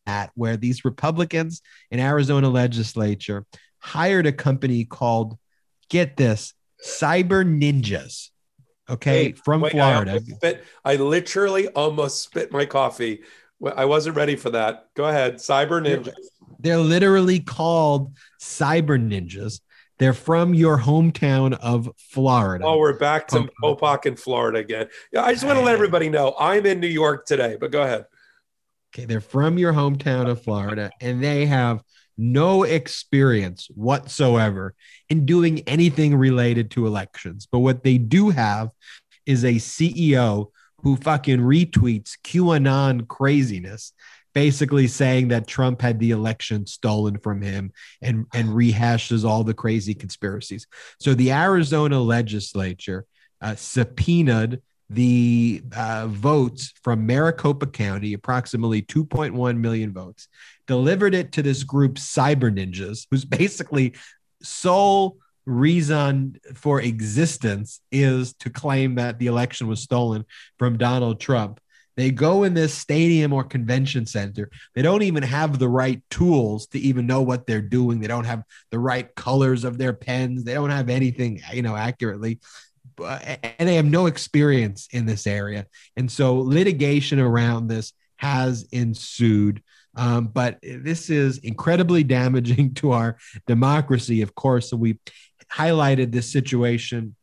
at where these Republicans in Arizona legislature hired a company called, get this, Cyber Ninjas. Okay, hey, from wait, Florida. I, spit, I literally almost spit my coffee. I wasn't ready for that. Go ahead. Cyber Ninjas. They're, they're literally called Cyber Ninjas. They're from your hometown of Florida. Oh, we're back to Popok in Florida again. Yeah, I just want to let everybody know I'm in New York today, but go ahead. Okay, they're from your hometown of Florida, and they have no experience whatsoever in doing anything related to elections. But what they do have is a CEO who fucking retweets QAnon craziness basically saying that Trump had the election stolen from him and, and rehashes all the crazy conspiracies. So the Arizona legislature uh, subpoenaed the uh, votes from Maricopa County, approximately 2.1 million votes, delivered it to this group, Cyber Ninjas, whose basically sole reason for existence is to claim that the election was stolen from Donald Trump. They go in this stadium or convention center. They don't even have the right tools to even know what they're doing. They don't have the right colors of their pens. They don't have anything, you know, accurately. And they have no experience in this area. And so litigation around this has ensued. Um, but this is incredibly damaging to our democracy, of course. And we highlighted this situation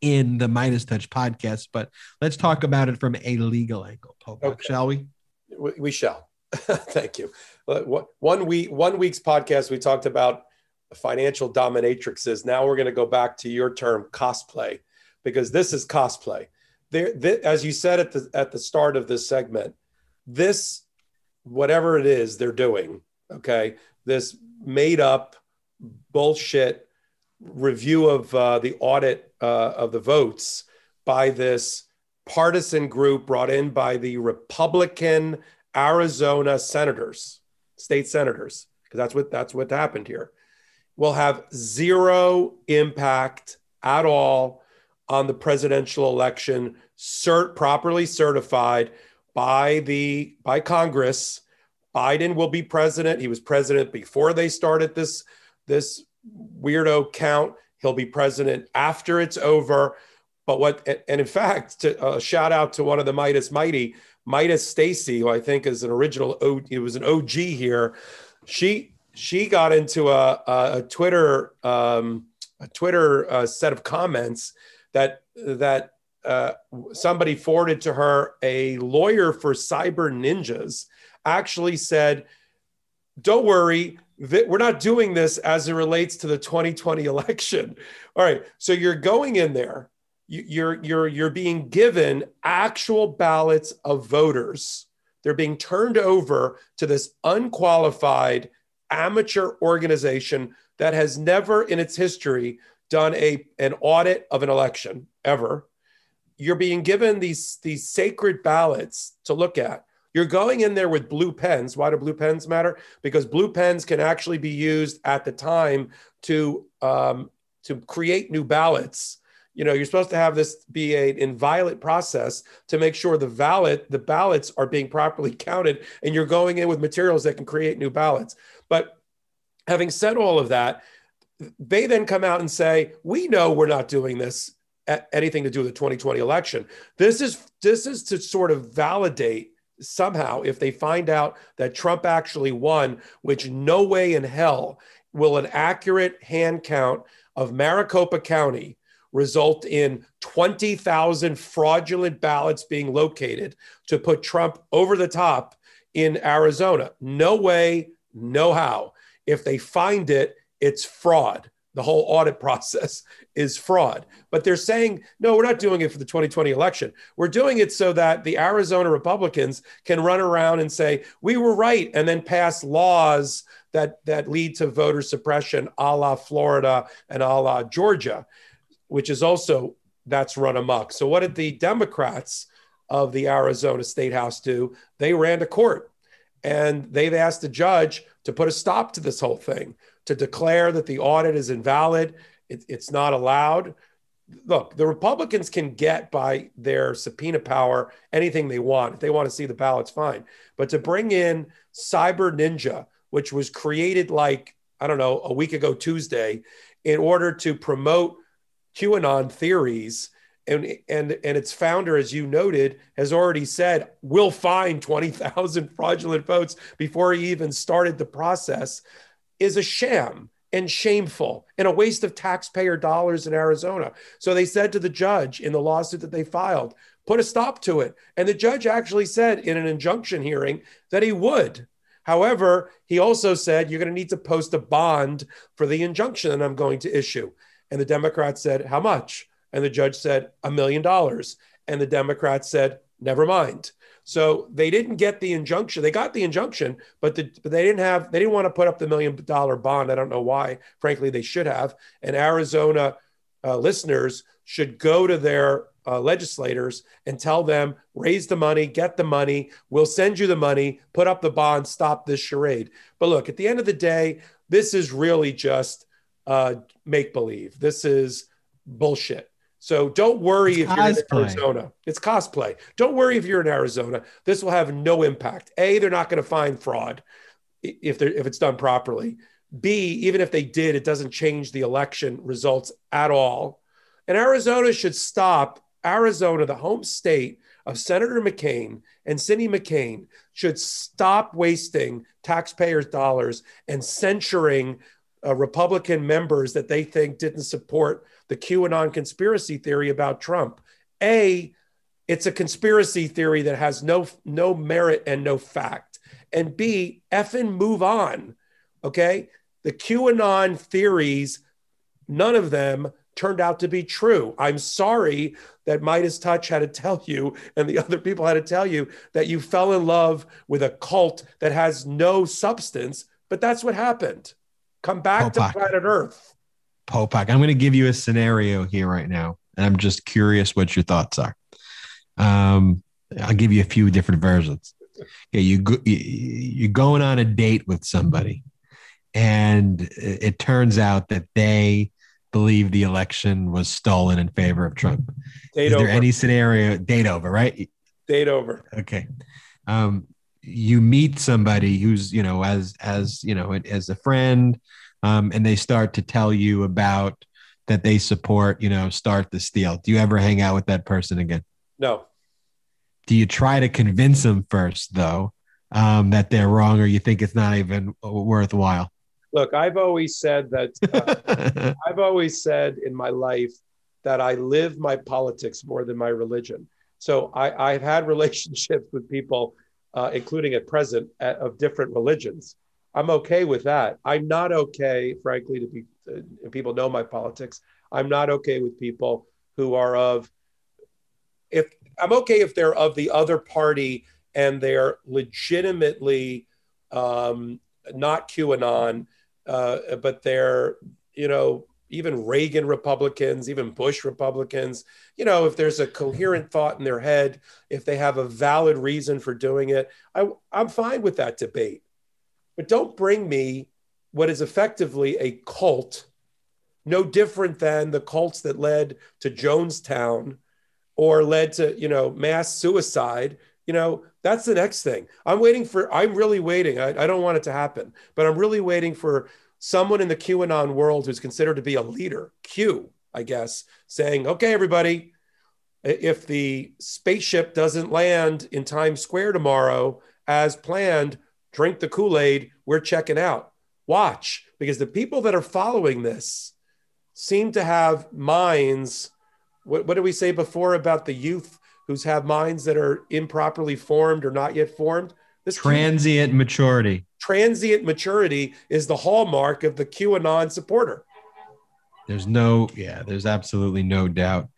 in the MeidasTouch podcast, but let's talk about it from a legal angle, Popok. shall we? We, we shall. Thank you. One week, one week's podcast, we talked about financial dominatrixes. Now we're going to go back to your term, cosplay, because this is cosplay. There, th- as you said at the at the start of this segment, this whatever it is they're doing. Okay, this made up bullshit review of uh, the audit uh, of the votes by this partisan group brought in by the Republican Arizona senators, state senators, because that's what that's what happened here. Will have zero impact at all on the presidential election, cert properly certified by the by Congress. Biden will be president. He was president before they started this this weirdo count. He'll be president after it's over. But what, and in fact, to shout out to one of the Meidas Mighty, Midas Stacy, who I think is an original, o, it was an OG here. She she got into a, a Twitter um, a Twitter uh, set of comments that that uh, somebody forwarded to her. A lawyer for cyber ninjas actually said, "Don't worry, we're not doing this as it relates to the 2020 election. All right, so you're going in there, you're you're you're being given actual ballots of voters. They're being turned over to this unqualified amateur organization that has never in its history done a an audit of an election ever. You're being given these these sacred ballots to look at you're going in there with blue pens. Why do blue pens matter? Because blue pens can actually be used at the time to um, to create new ballots. You know, you're supposed to have this be an inviolate process to make sure the ballot, the ballots are being properly counted, and you're going in with materials that can create new ballots. But having said all of that, they then come out and say, "We know we're not doing this anything to do with the 2020 election. This is this is to sort of validate somehow, if they find out that Trump actually won, which no way in hell will an accurate hand count of Maricopa County result in 20,000 fraudulent ballots being located to put Trump over the top in Arizona. No way, no how. If they find it, it's fraud. The whole audit process is fraud. But they're saying, no, we're not doing it for the 2020 election. We're doing it so that the Arizona Republicans can run around and say, we were right, and then pass laws that, that lead to voter suppression a la Florida and a la Georgia, which is also that's run amok. So what did the Democrats of the Arizona State House do? They ran to court and they've asked the judge to put a stop to this whole thing, to declare that the audit is invalid it, it's not allowed. Look, the Republicans can get by their subpoena power anything they want. If they want to see the ballots, fine. But to bring in Cyber Ninja, which was created like, I don't know, a week ago Tuesday, in order to promote QAnon theories, and and and its founder, as you noted, has already said we'll find twenty thousand fraudulent votes before he even started the process, is a sham and shameful and a waste of taxpayer dollars in Arizona. So they said to the judge in the lawsuit that they filed, put a stop to it. And the judge actually said in an injunction hearing that he would. However, he also said, you're going to need to post a bond for the injunction that I'm going to issue. And the Democrats said, how much? And the judge said, a million dollars. And the Democrats said, never mind. So they didn't get the injunction. They got the injunction, but, the, but they didn't have. They didn't want to put up the million dollar bond. I don't know why. Frankly, they should have. And Arizona uh, listeners should go to their uh, legislators and tell them raise the money, get the money. We'll send you the money. Put up the bond. Stop this charade. But look, at the end of the day, this is really just uh, make believe. This is bullshit. So don't worry it's if you're in Arizona. It's cosplay. Don't worry if you're in Arizona. This will have no impact. A, they're not going to find fraud if they're if it's done properly. B, even if they did, it doesn't change the election results at all. And Arizona should stop. Arizona, the home state of Senator McCain and Cindy McCain, should stop wasting taxpayers' dollars and censuring uh, Republican members that they think didn't support the QAnon conspiracy theory about Trump. A, it's a conspiracy theory that has no no merit and no fact. And B, effing move on. Okay, the QAnon theories, none of them turned out to be true. I'm sorry that MeidasTouch had to tell you and the other people had to tell you that you fell in love with a cult that has no substance, but that's what happened. Come back to planet Earth. Popok, I'm going to give you a scenario here right now, and I'm just curious what your thoughts are. Um, I'll give you a few different versions. Okay, you go, you're going on a date with somebody, and it turns out that they believe the election was stolen in favor of Trump. Date Is over. there any scenario date over, right? Date over. Okay. Um, you meet somebody who's you know as as you know as a friend, um, and they start to tell you about that they support you know start the steal. Do you ever hang out with that person again? No. Do you try to convince them first though um, that they're wrong, or you think it's not even worthwhile? Look, I've always said that. Uh, I've always said in my life that I live my politics more than my religion. So I, have had relationships with people, uh, including at present, at, of different religions. I'm okay with that. I'm not okay, frankly, to be. Uh, people know my politics. I'm not okay with people who are of. If I'm okay if they're of the other party and they're legitimately um, not QAnon uh, but they're, you know, even Reagan Republicans, even Bush Republicans, you know, if there's a coherent thought in their head, if they have a valid reason for doing it, I, I'm fine with that debate. But don't bring me what is effectively a cult, no different than the cults that led to Jonestown or led to, you know, mass suicide. You know, that's the next thing. I'm waiting for, I'm really waiting. I, I don't want it to happen, but I'm really waiting for someone in the QAnon world who's considered to be a leader, Q, I guess, saying, okay, everybody, if the spaceship doesn't land in Times Square tomorrow as planned, drink the Kool Aid, we're checking out. Watch, because the people that are following this seem to have minds. What, what did we say before about the youth who's have minds that are improperly formed or not yet formed? This transient maturity. Transient maturity is the hallmark of the QAnon supporter. There's no, yeah, there's absolutely no doubt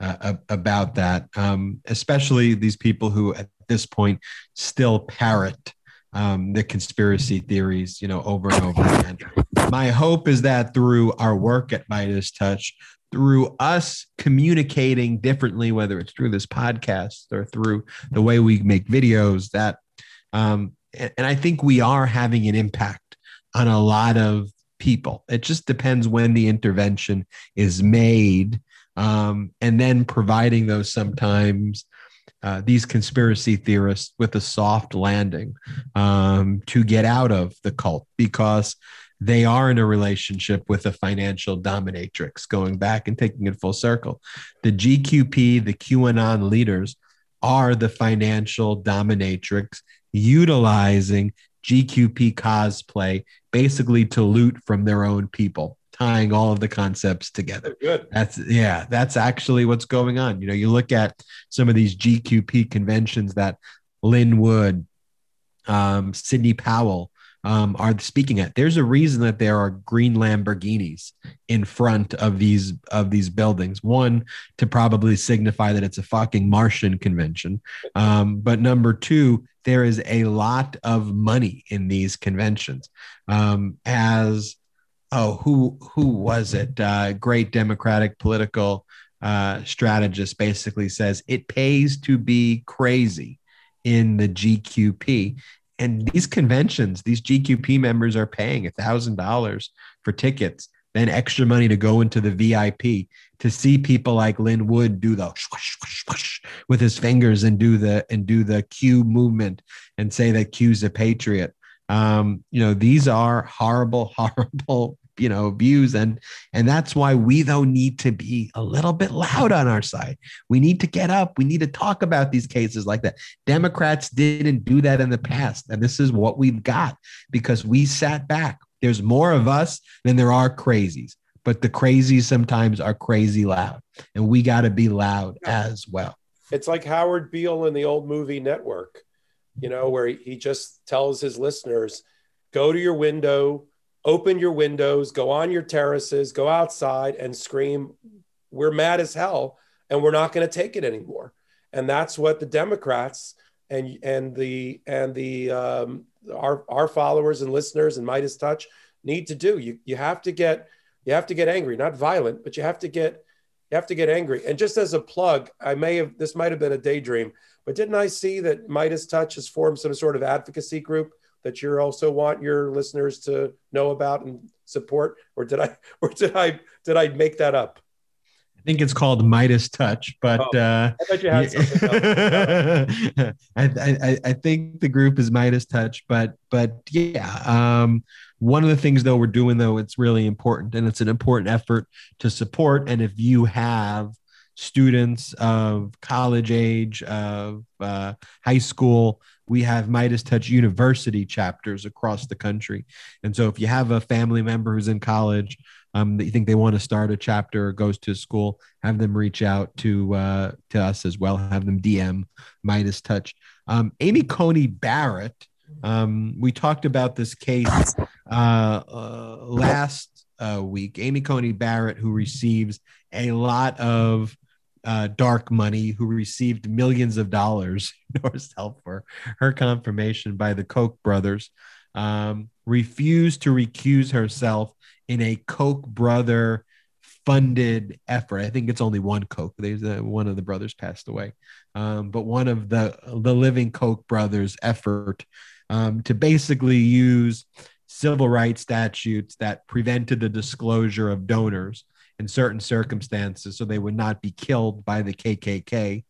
uh, about that. Um, especially these people who, at this point, still parrot um, the conspiracy theories, you know, over and over again. My hope is that through our work at MeidasTouch, through us communicating differently, whether it's through this podcast or through the way we make videos, that um, and, and I think we are having an impact on a lot of people. It just depends when the intervention is made. Um, and then providing those sometimes uh, these conspiracy theorists with a soft landing um, to get out of the cult because they are in a relationship with a financial dominatrix, going back and taking it full circle. The GQP, the QAnon leaders, are the financial dominatrix utilizing GQP cosplay basically to loot from their own people, tying all of the concepts together. Good. That's yeah, that's actually what's going on. You know, you look at some of these GQP conventions that Lin Wood, um, Sidney Powell, um, are speaking at. There's a reason that there are green Lamborghinis in front of these of these buildings. One to probably signify that it's a fucking Martian convention, um, but number two, there is a lot of money in these conventions. Um, as oh, who who was it? Uh, great Democratic political uh, strategist basically says it pays to be crazy in the GQP and these conventions, these GQP members are paying a thousand dollars for tickets, then extra money to go into the VIP to see people like Lin Wood do the swish, swish, swish with his fingers and do the and do the Q movement and say that Q's a patriot. Um, you know, these are horrible, horrible you know views. And and that's why we though need to be a little bit loud on our side. We need to get up. We need to talk about these cases like that. Democrats didn't do that in the past. And this is what we've got because we sat back. There's more of us than there are crazies but the crazies sometimes are crazy loud. And we got to be loud as well. It's like howard beale in the old movie network you know where he just tells his listeners go to your window open your windows, go on your terraces, go outside and scream we're mad as hell and we're not going to take it anymore. And that's what the Democrats and and the and the um, our our followers and listeners and MeidasTouch need to do. You you have to get you have to get angry, not violent, but you have to get you have to get angry. And just as a plug, I may have this might have been a daydream, but didn't I see that MeidasTouch has formed some sort of advocacy group that you also want your listeners to know about and support? Or did I or did I did I make that up? I think it's called MeidasTouch, but oh, uh, I bet you had something. I, I, I think the group is MeidasTouch, but but yeah, um, one of the things though we're doing though it's really important, and it's an important effort to support. And if you have students of college age, of uh, high school, we have MeidasTouch University chapters across the country. And so if you have a family member who's in college um, that you think they want to start a chapter or goes to school, have them reach out to uh, to us as well. Have them DM MeidasTouch. Um, Amy Coney Barrett. Um, we talked about this case uh, uh, last uh, week. Amy Coney Barrett, who receives a lot of uh, dark money, who received millions of dollars help for her confirmation by the Koch brothers, um, refused to recuse herself in a Koch brother funded effort. I think it's only one Koch. There's a, one of the brothers passed away, um, but one of the the living Koch brothers effort um, to basically use civil rights statutes that prevented the disclosure of donors in certain circumstances, so they would not be killed by the KKK.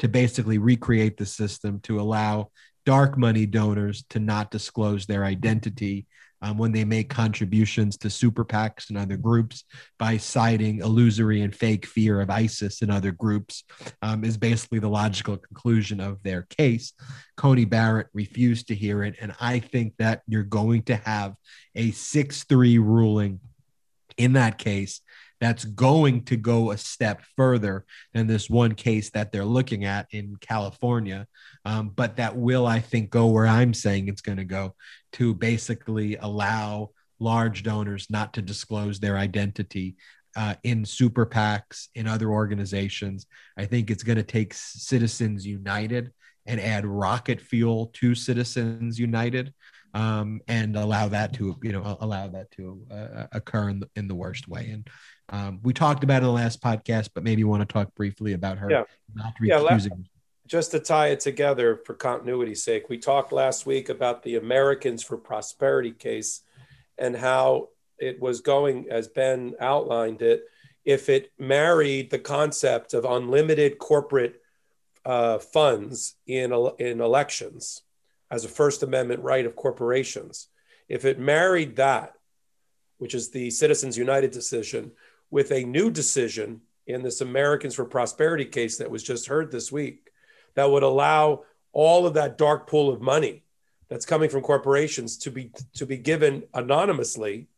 To basically recreate the system to allow dark money donors to not disclose their identity um, when they make contributions to super PACs and other groups by citing illusory and fake fear of ISIS and other groups um, is basically the logical conclusion of their case. Coney Barrett refused to hear it. And I think that you're going to have a 6 3 ruling in that case that's going to go a step further than this one case that they're looking at in California. Um, but that will, I think, go where I'm saying it's going to go to basically allow large donors not to disclose their identity uh, in super PACs, in other organizations. I think it's going to take Citizens United and add rocket fuel to Citizens United. Um, and allow that to you know allow that to uh, occur in the, in the worst way. And um, we talked about it in the last podcast, but maybe you want to talk briefly about her yeah. not. Yeah, just to tie it together for continuity's sake, we talked last week about the Americans for Prosperity case and how it was going, as Ben outlined it, if it married the concept of unlimited corporate uh, funds in, in elections as a First Amendment right of corporations, if it married that, which is the Citizens United decision, with a new decision in this Americans for Prosperity case that was just heard this week that would allow all of that dark pool of money that's coming from corporations to be to be given anonymously.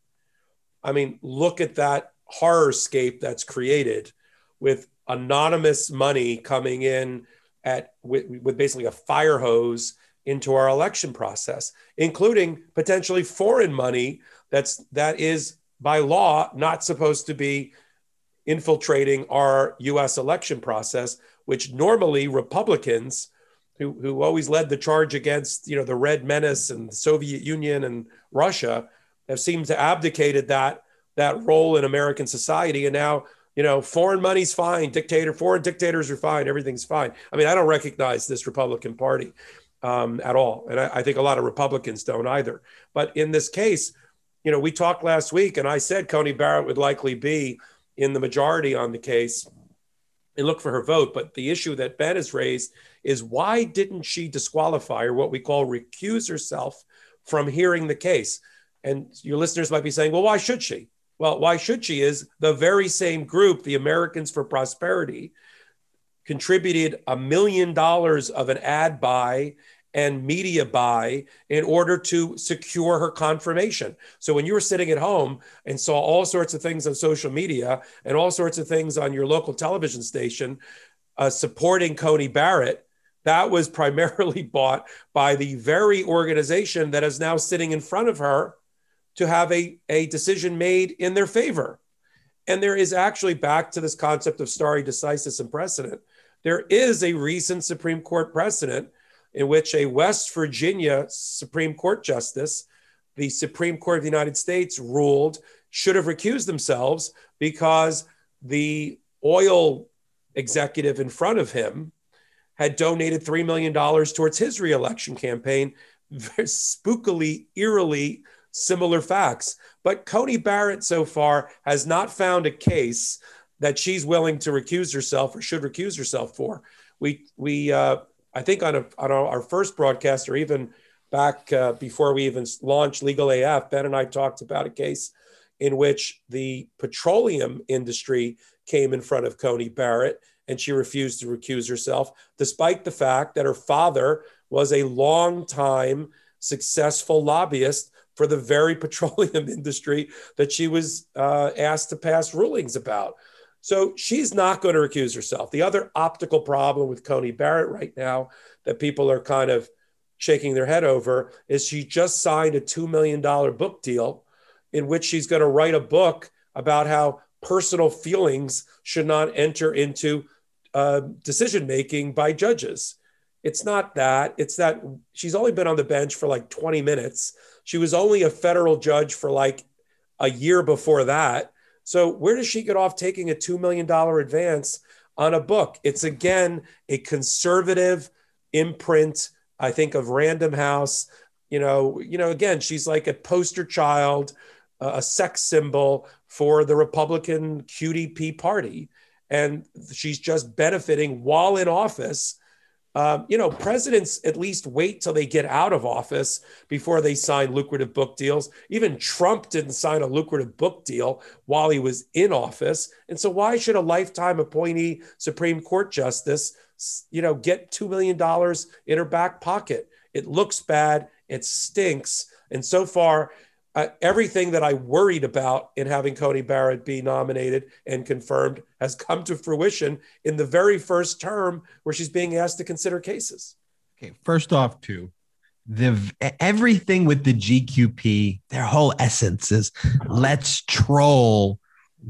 I mean, look at that horror scape that's created with anonymous money coming in at with, with basically a fire hose into our election process, including potentially foreign money that's that is by law not supposed to be infiltrating our US election process, which normally Republicans who, who always led the charge against you know the Red Menace and the Soviet Union and Russia have seemed to abdicated that that role in American society. And now, you know, foreign money's fine, dictator, foreign dictators are fine, everything's fine. I mean, I don't recognize this Republican Party um, at all. And I, I think a lot of Republicans don't either. But in this case, you know, we talked last week, and I said Coney Barrett would likely be in the majority on the case and look for her vote. But the issue that Ben has raised is why didn't she disqualify or what we call recuse herself from hearing the case? And your listeners might be saying, well, why should she? Well, why should she is the very same group, the Americans for Prosperity, contributed a million dollars of an ad buy and media buy in order to secure her confirmation. So when you were sitting at home and saw all sorts of things on social media and all sorts of things on your local television station uh, supporting Coney Barrett, that was primarily bought by the very organization that is now sitting in front of her to have a, a decision made in their favor. And there is actually back to this concept of stare decisis and precedent. There is a recent Supreme Court precedent in which a West Virginia Supreme Court justice, the Supreme Court of the United States, ruled should have recused themselves because the oil executive in front of him had donated $3 million towards his reelection campaign. Very spookily, eerily similar facts. But Coney Barrett so far has not found a case that she's willing to recuse herself or should recuse herself for. We, we uh, I think on, a, on our first broadcast or even back uh, before we even launched Legal AF, Ben and I talked about a case in which the petroleum industry came in front of Coney Barrett and she refused to recuse herself, despite the fact that her father was a long time successful lobbyist for the very petroleum industry that she was uh, asked to pass rulings about. So she's not going to recuse herself. The other optical problem with Coney Barrett right now that people are kind of shaking their head over is she just signed a $2 million book deal in which she's going to write a book about how personal feelings should not enter into uh, decision making by judges. It's not that. It's that she's only been on the bench for like 20 minutes. She was only a federal judge for like a year before that. So, where does she get off taking a $2 million advance on a book? It's again a conservative imprint, I think, of Random House. You know, you know, again, she's like a poster child, a sex symbol for the Republican QDP party and she's just benefiting while in office. Um, you know, presidents at least wait till they get out of office before they sign lucrative book deals. Even Trump didn't sign a lucrative book deal while he was in office. And so, why should a lifetime appointee Supreme Court justice, you know, get $2 million in her back pocket? It looks bad, it stinks. And so far, uh, everything that I worried about in having Coney Barrett be nominated and confirmed has come to fruition in the very first term where she's being asked to consider cases. Okay, first off, too, the everything with the GQP, their whole essence is let's troll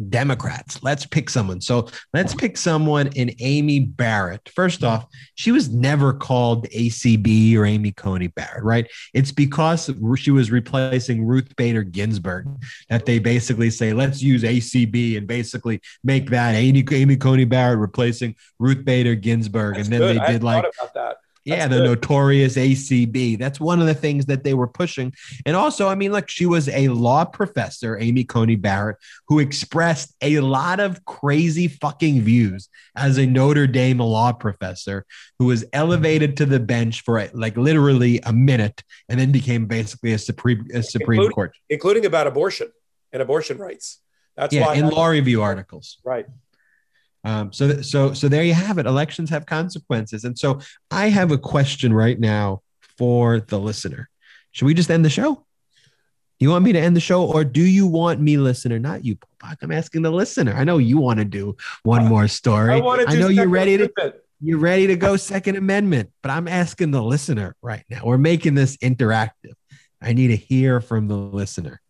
Democrats. Let's pick someone. So let's pick someone in Amy Barrett. First off, she was never called ACB or Amy Coney Barrett, right? It's because she was replacing Ruth Bader Ginsburg that they basically say, let's use ACB and basically make that Amy, Amy Coney Barrett replacing Ruth Bader Ginsburg. That's and then good. they did like, yeah, the good. notorious ACB. That's one of the things that they were pushing. And also, I mean, look, she was a law professor, Amy Coney Barrett, who expressed a lot of crazy fucking views as a Notre Dame law professor who was elevated to the bench for like literally a minute and then became basically a Supreme a Supreme including, Court. Including about abortion and abortion rights. That's yeah, why in law review articles. Right. Um, so, so, so there you have it. Elections have consequences, and so I have a question right now for the listener. Should we just end the show? You want me to end the show, or do you want me, listener, not you, I'm asking the listener. I know you want to do one more story. I, I know you're ready to. You're ready to go Second Amendment, but I'm asking the listener right now. We're making this interactive. I need to hear from the listener.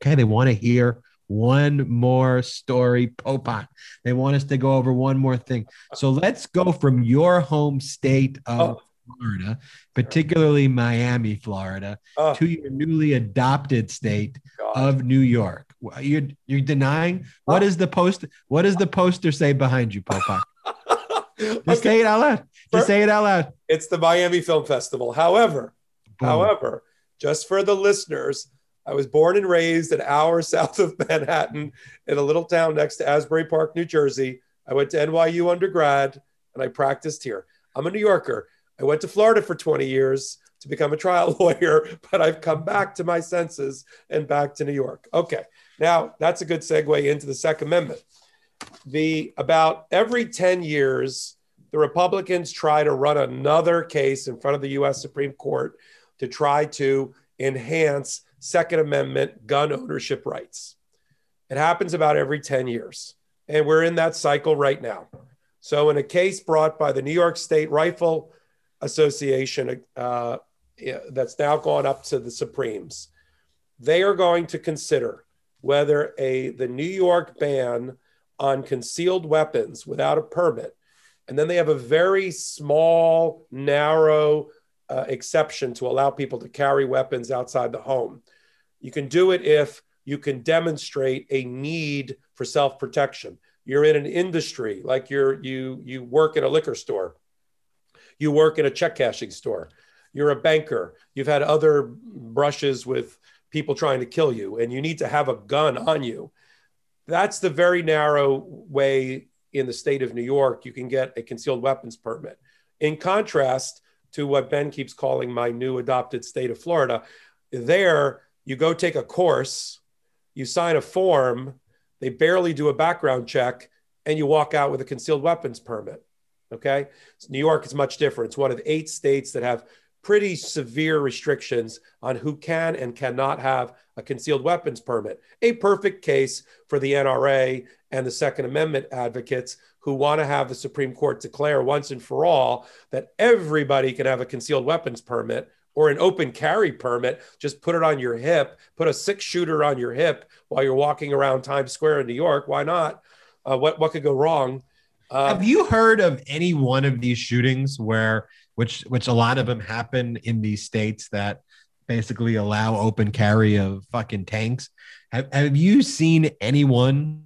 Okay, they want to hear one more story, Popok. They want us to go over one more thing. So let's go from your home state of oh. Florida, particularly Miami, Florida, oh. to your newly adopted state God. of New York. You're you're denying. What does the post? What does the poster say behind you, Popok? Just okay. say it out loud. Just say it out loud. It's the Miami Film Festival. However, Boom. however, just for the listeners, I was born and raised an hour south of Manhattan in a little town next to Asbury Park, New Jersey. I went to NYU undergrad and I practiced here. I'm a New Yorker. I went to Florida for 20 years to become a trial lawyer, but I've come back to my senses and back to New York. Okay. Now, that's a good segue into the Second Amendment. The about every 10 years, the Republicans try to run another case in front of the US Supreme Court to try to enhance Second Amendment gun ownership rights. It happens about every 10 years. And we're in that cycle right now. So, in a case brought by the New York State Rifle Association uh, that's now gone up to the Supremes, they are going to consider whether a the New York ban on concealed weapons without a permit, and then they have a very small, narrow uh, exception to allow people to carry weapons outside the home. You can do it if you can demonstrate a need for self-protection. You're in an industry like you're you you work in a liquor store, you work in a check cashing store, you're a banker, you've had other brushes with people trying to kill you, and you need to have a gun on you. That's the very narrow way in the state of New York you can get a concealed weapons permit. In contrast to what Ben keeps calling my new adopted state of Florida, there you go take a course, you sign a form, they barely do a background check, and you walk out with a concealed weapons permit. Okay. So New York is much different. It's one of eight states that have pretty severe restrictions on who can and cannot have a concealed weapons permit. A perfect case for the NRA and the Second Amendment advocates who want to have the Supreme Court declare once and for all that everybody can have a concealed weapons permit or an open carry permit. Just put it on your hip, put a six shooter on your hip while you're walking around Times Square in New York. Why not? Uh, what, what could go wrong? Uh, have you heard of any one of these shootings where, which, which a lot of them happen in these states that basically allow open carry of fucking tanks? Have, have you seen anyone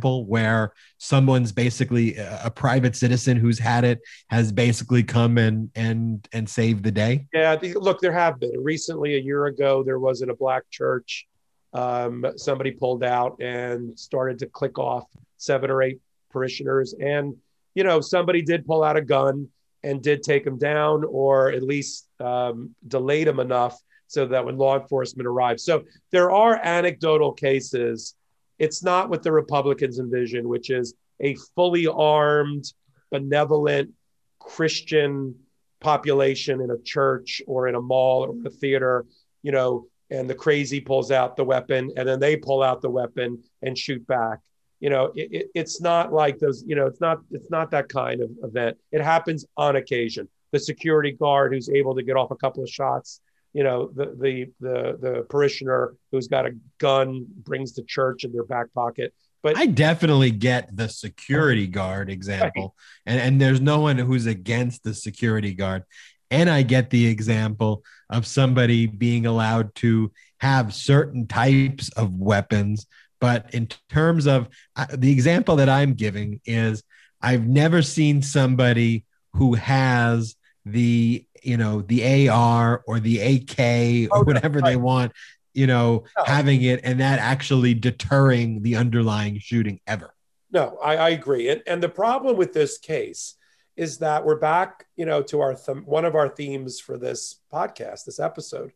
where someone's basically a private citizen who's had it has basically come and and and saved the day? Yeah look there have been. Recently a year ago there was in a black church. Um, somebody pulled out and started to click off seven or eight parishioners. And you know somebody did pull out a gun and did take them down or at least um, delayed them enough so that when law enforcement arrived. So there are anecdotal cases it's not what the Republicans envision, which is a fully armed, benevolent Christian population in a church or in a mall or a theater, you know, and the crazy pulls out the weapon and then they pull out the weapon and shoot back. You know, it, it, it's not like those, you know, it's not it's not that kind of event. It happens on occasion. The security guard who's able to get off a couple of shots you know the the the the parishioner who's got a gun brings to church in their back pocket. But i definitely get the security guard example right. and and there's no one who's against the security guard. And i get the example of somebody being allowed to have certain types of weapons. But in terms of uh, the example that i'm giving is i've never seen somebody who has the you know the AR or the AK or oh, whatever right. they want, you know, no. having it and that actually deterring the underlying shooting ever. No, I, I agree. And, and the problem with this case is that we're back, you know, to our th- one of our themes for this podcast, this episode,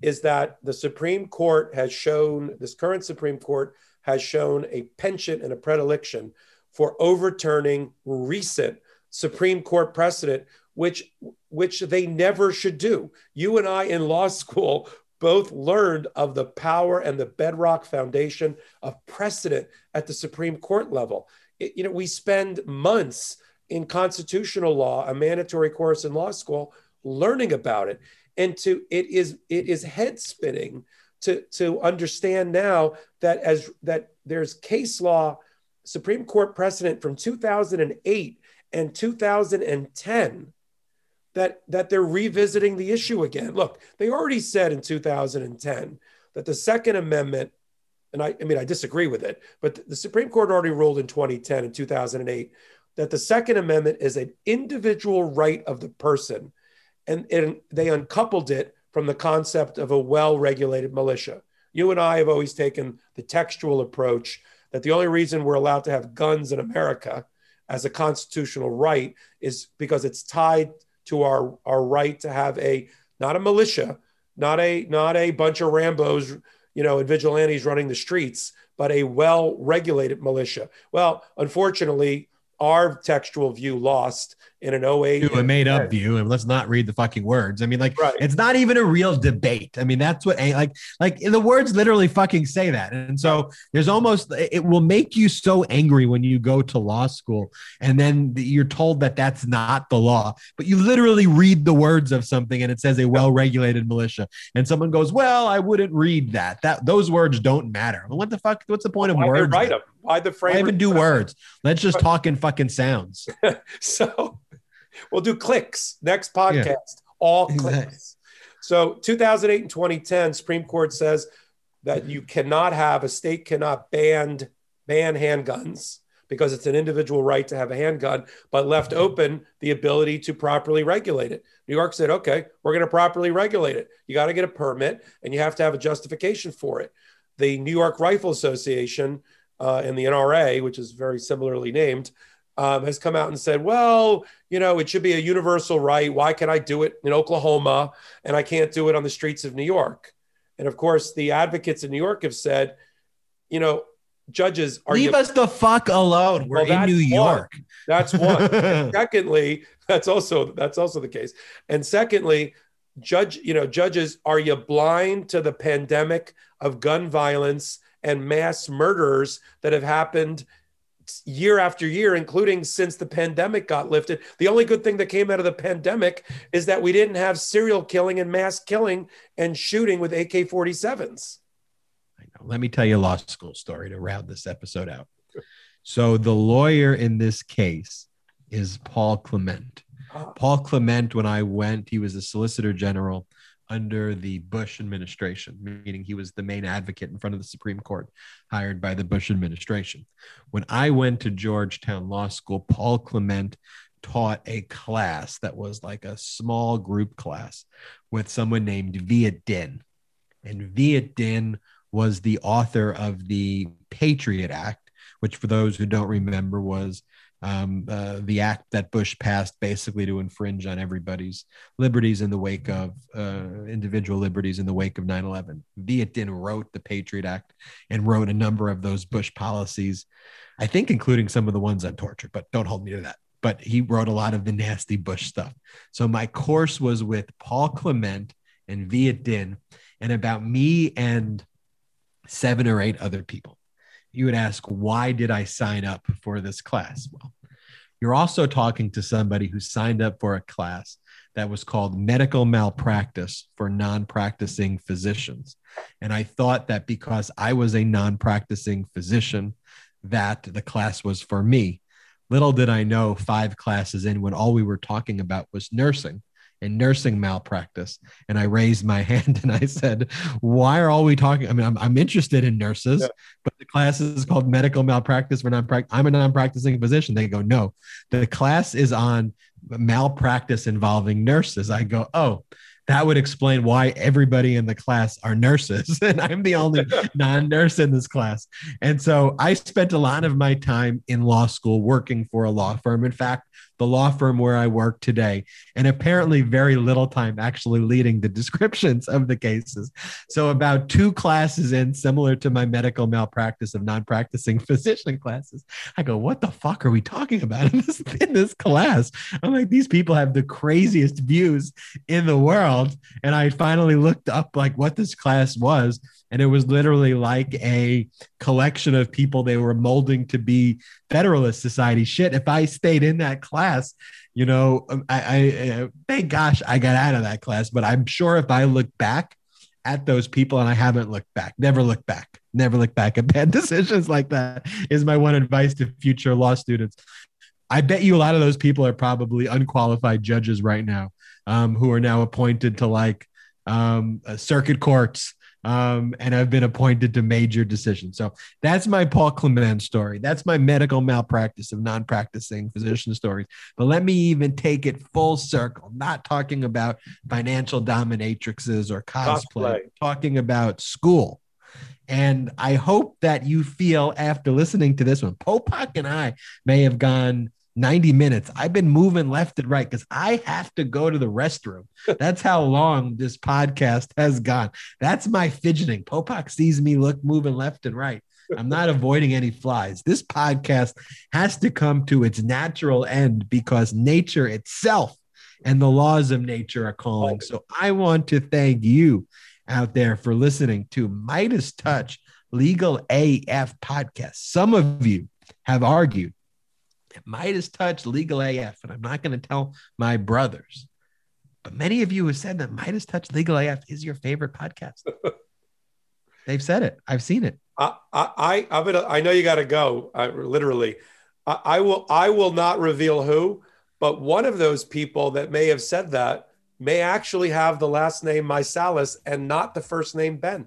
is that the Supreme Court has shown this current Supreme Court has shown a penchant and a predilection for overturning recent Supreme Court precedent which which they never should do. You and I in law school both learned of the power and the bedrock foundation of precedent at the Supreme Court level. It, you know, we spend months in constitutional law, a mandatory course in law school, learning about it. And to it is it is head spinning to to understand now that as that there's case law, Supreme Court precedent from 2008 and 2010 that that they're revisiting the issue again. Look, they already said in 2010 that the Second Amendment, and I, I mean I disagree with it, but the Supreme Court already ruled in 2010 and 2008 that the Second Amendment is an individual right of the person, and, and they uncoupled it from the concept of a well-regulated militia. You and I have always taken the textual approach that the only reason we're allowed to have guns in America as a constitutional right is because it's tied to our our right to have a not a militia, not a not a bunch of Rambos, you know, and vigilantes running the streets, but a well regulated militia. Well, unfortunately, our textual view lost, in an 08. to a made up view and let's not read the fucking words. I mean, like Right. it's not even a real debate. I mean, that's what eh, like like the words literally fucking say that. And so there's almost it will make you so angry when you go to law school and then you're told that that's not the law, but you literally read the words of something and it says a well-regulated militia and someone goes, "Well, I wouldn't read that. That those words don't matter." Well, what the fuck what's the point of Why they words? write them? Why the Why frame? even do words? Let's just talk in fucking sounds. So we'll do clicks next podcast. All Exactly. clicks. So 2008 and 2010, Supreme Court says that you cannot have a state cannot ban ban handguns because it's an individual right to have a handgun, but left open the ability to properly regulate it. New York said, okay, we're going to properly regulate it. You got to get a permit and you have to have a justification for it. The New York Rifle Association uh, and the NRA, which is very similarly named, um, has come out and said, well, you know, it should be a universal right. Why can I do it in Oklahoma and I can't do it on the streets of New York? And of course, the advocates in New York have said, you know, judges are Leave you, us the fuck alone. We're Well, in New one. York. that's one. Secondly, that's also that's also the case. And secondly, judge, you know, judges, are you blind to the pandemic of gun violence and mass murders that have happened year after year, including since the pandemic got lifted? The only good thing that came out of the pandemic is that we didn't have serial killing and mass killing and shooting with AK-47s. I know. Let me tell you a law school story to round this episode out. So the lawyer in this case is Paul Clement. Ah. Paul Clement, when I went, he was the solicitor general under the Bush administration, meaning he was the main advocate in front of the Supreme Court, hired by the Bush administration. When I went to Georgetown Law School, Paul Clement taught a class that was like a small group class with someone named Viet Dinh. And Viet Dinh was the author of the Patriot Act, which, for those who don't remember, was um, uh, the act that Bush passed basically to infringe on everybody's liberties in the wake of uh, individual liberties in the wake of 9 11. Viet wrote the Patriot Act and wrote a number of those Bush policies, I think, including some of the ones on torture, but don't hold me to that. But he wrote a lot of the nasty Bush stuff. So my course was with Paul Clement and Viet and about me and seven or eight other people. You would ask, why did I sign up for this class? Well, you're also talking to somebody who signed up for a class that was called medical malpractice for non practicing physicians. And I thought that because I was a non practicing physician, that the class was for me. Little did I know five classes in when all we were talking about was nursing and nursing malpractice. And I raised my hand and I said, Why are all we talking? I mean, I'm, I'm interested in nurses, Yeah. but the class is called medical malpractice for non I'm a non practicing physician. They go, No, the class is on malpractice involving nurses. I go, Oh, that would explain why everybody in the class are nurses. and I'm the only non nurse in this class. And so I spent a lot of my time in law school working for a law firm. In fact, the law firm where I work today, and apparently very little time actually leading the descriptions of the cases. So, about two classes in, similar to my medical malpractice of non practicing physician classes, I go, What the fuck are we talking about in this, in this class? I'm like, These people have the craziest views in the world. And I finally looked up like what this class was. And it was literally like a collection of people they were molding to be Federalist Society shit. If I stayed in that class, you know, um, I, I uh, thank gosh I got out of that class. But I'm sure if I look back at those people, and I haven't looked back, never look back, never look back at bad decisions like that, is my one advice to future law students. I bet you a lot of those people are probably unqualified judges right now, um, who are now appointed to like um, uh, circuit courts um, and I've been appointed to major decisions. So that's my Paul Clement story. That's my medical malpractice of non practicing physician stories. But let me even take it full circle, not talking about financial dominatrixes or cosplay, Cosplay. talking about school. And I hope that you feel after listening to this one, Popok and I may have gone 90 minutes. I've been moving left and right because I have to go to the restroom. That's how long this podcast has gone. That's my fidgeting. Popok sees me look moving left and right. I'm not avoiding any flies. This podcast has to come to its natural end because nature itself and the laws of nature are calling. So I want to thank you out there for listening to MeidasTouch Legal AF podcast. Some of you have argued MeidasTouch Legal AF, and I'm not going to tell my brothers, but many of you have said that MeidasTouch Legal AF is your favorite podcast. They've said it. I've seen it. I, I, I'm gonna. I know you got to go. I, literally, I, I will. I will not reveal who, but one of those people that may have said that may actually have the last name Meiselas and not the first name Ben.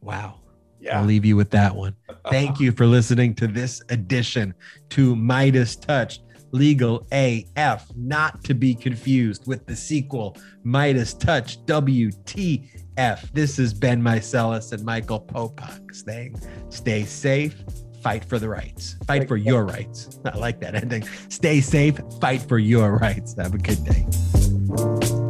Wow. Yeah. I'll leave you with that one. Thank you for listening to this edition to MeidasTouch Legal AF, not to be confused with the sequel, MeidasTouch WTF. This is Ben Meiselas and Michael Popok saying, stay safe, fight for the rights, fight for your rights. I like that ending. Stay safe, fight for your rights. Have a good day.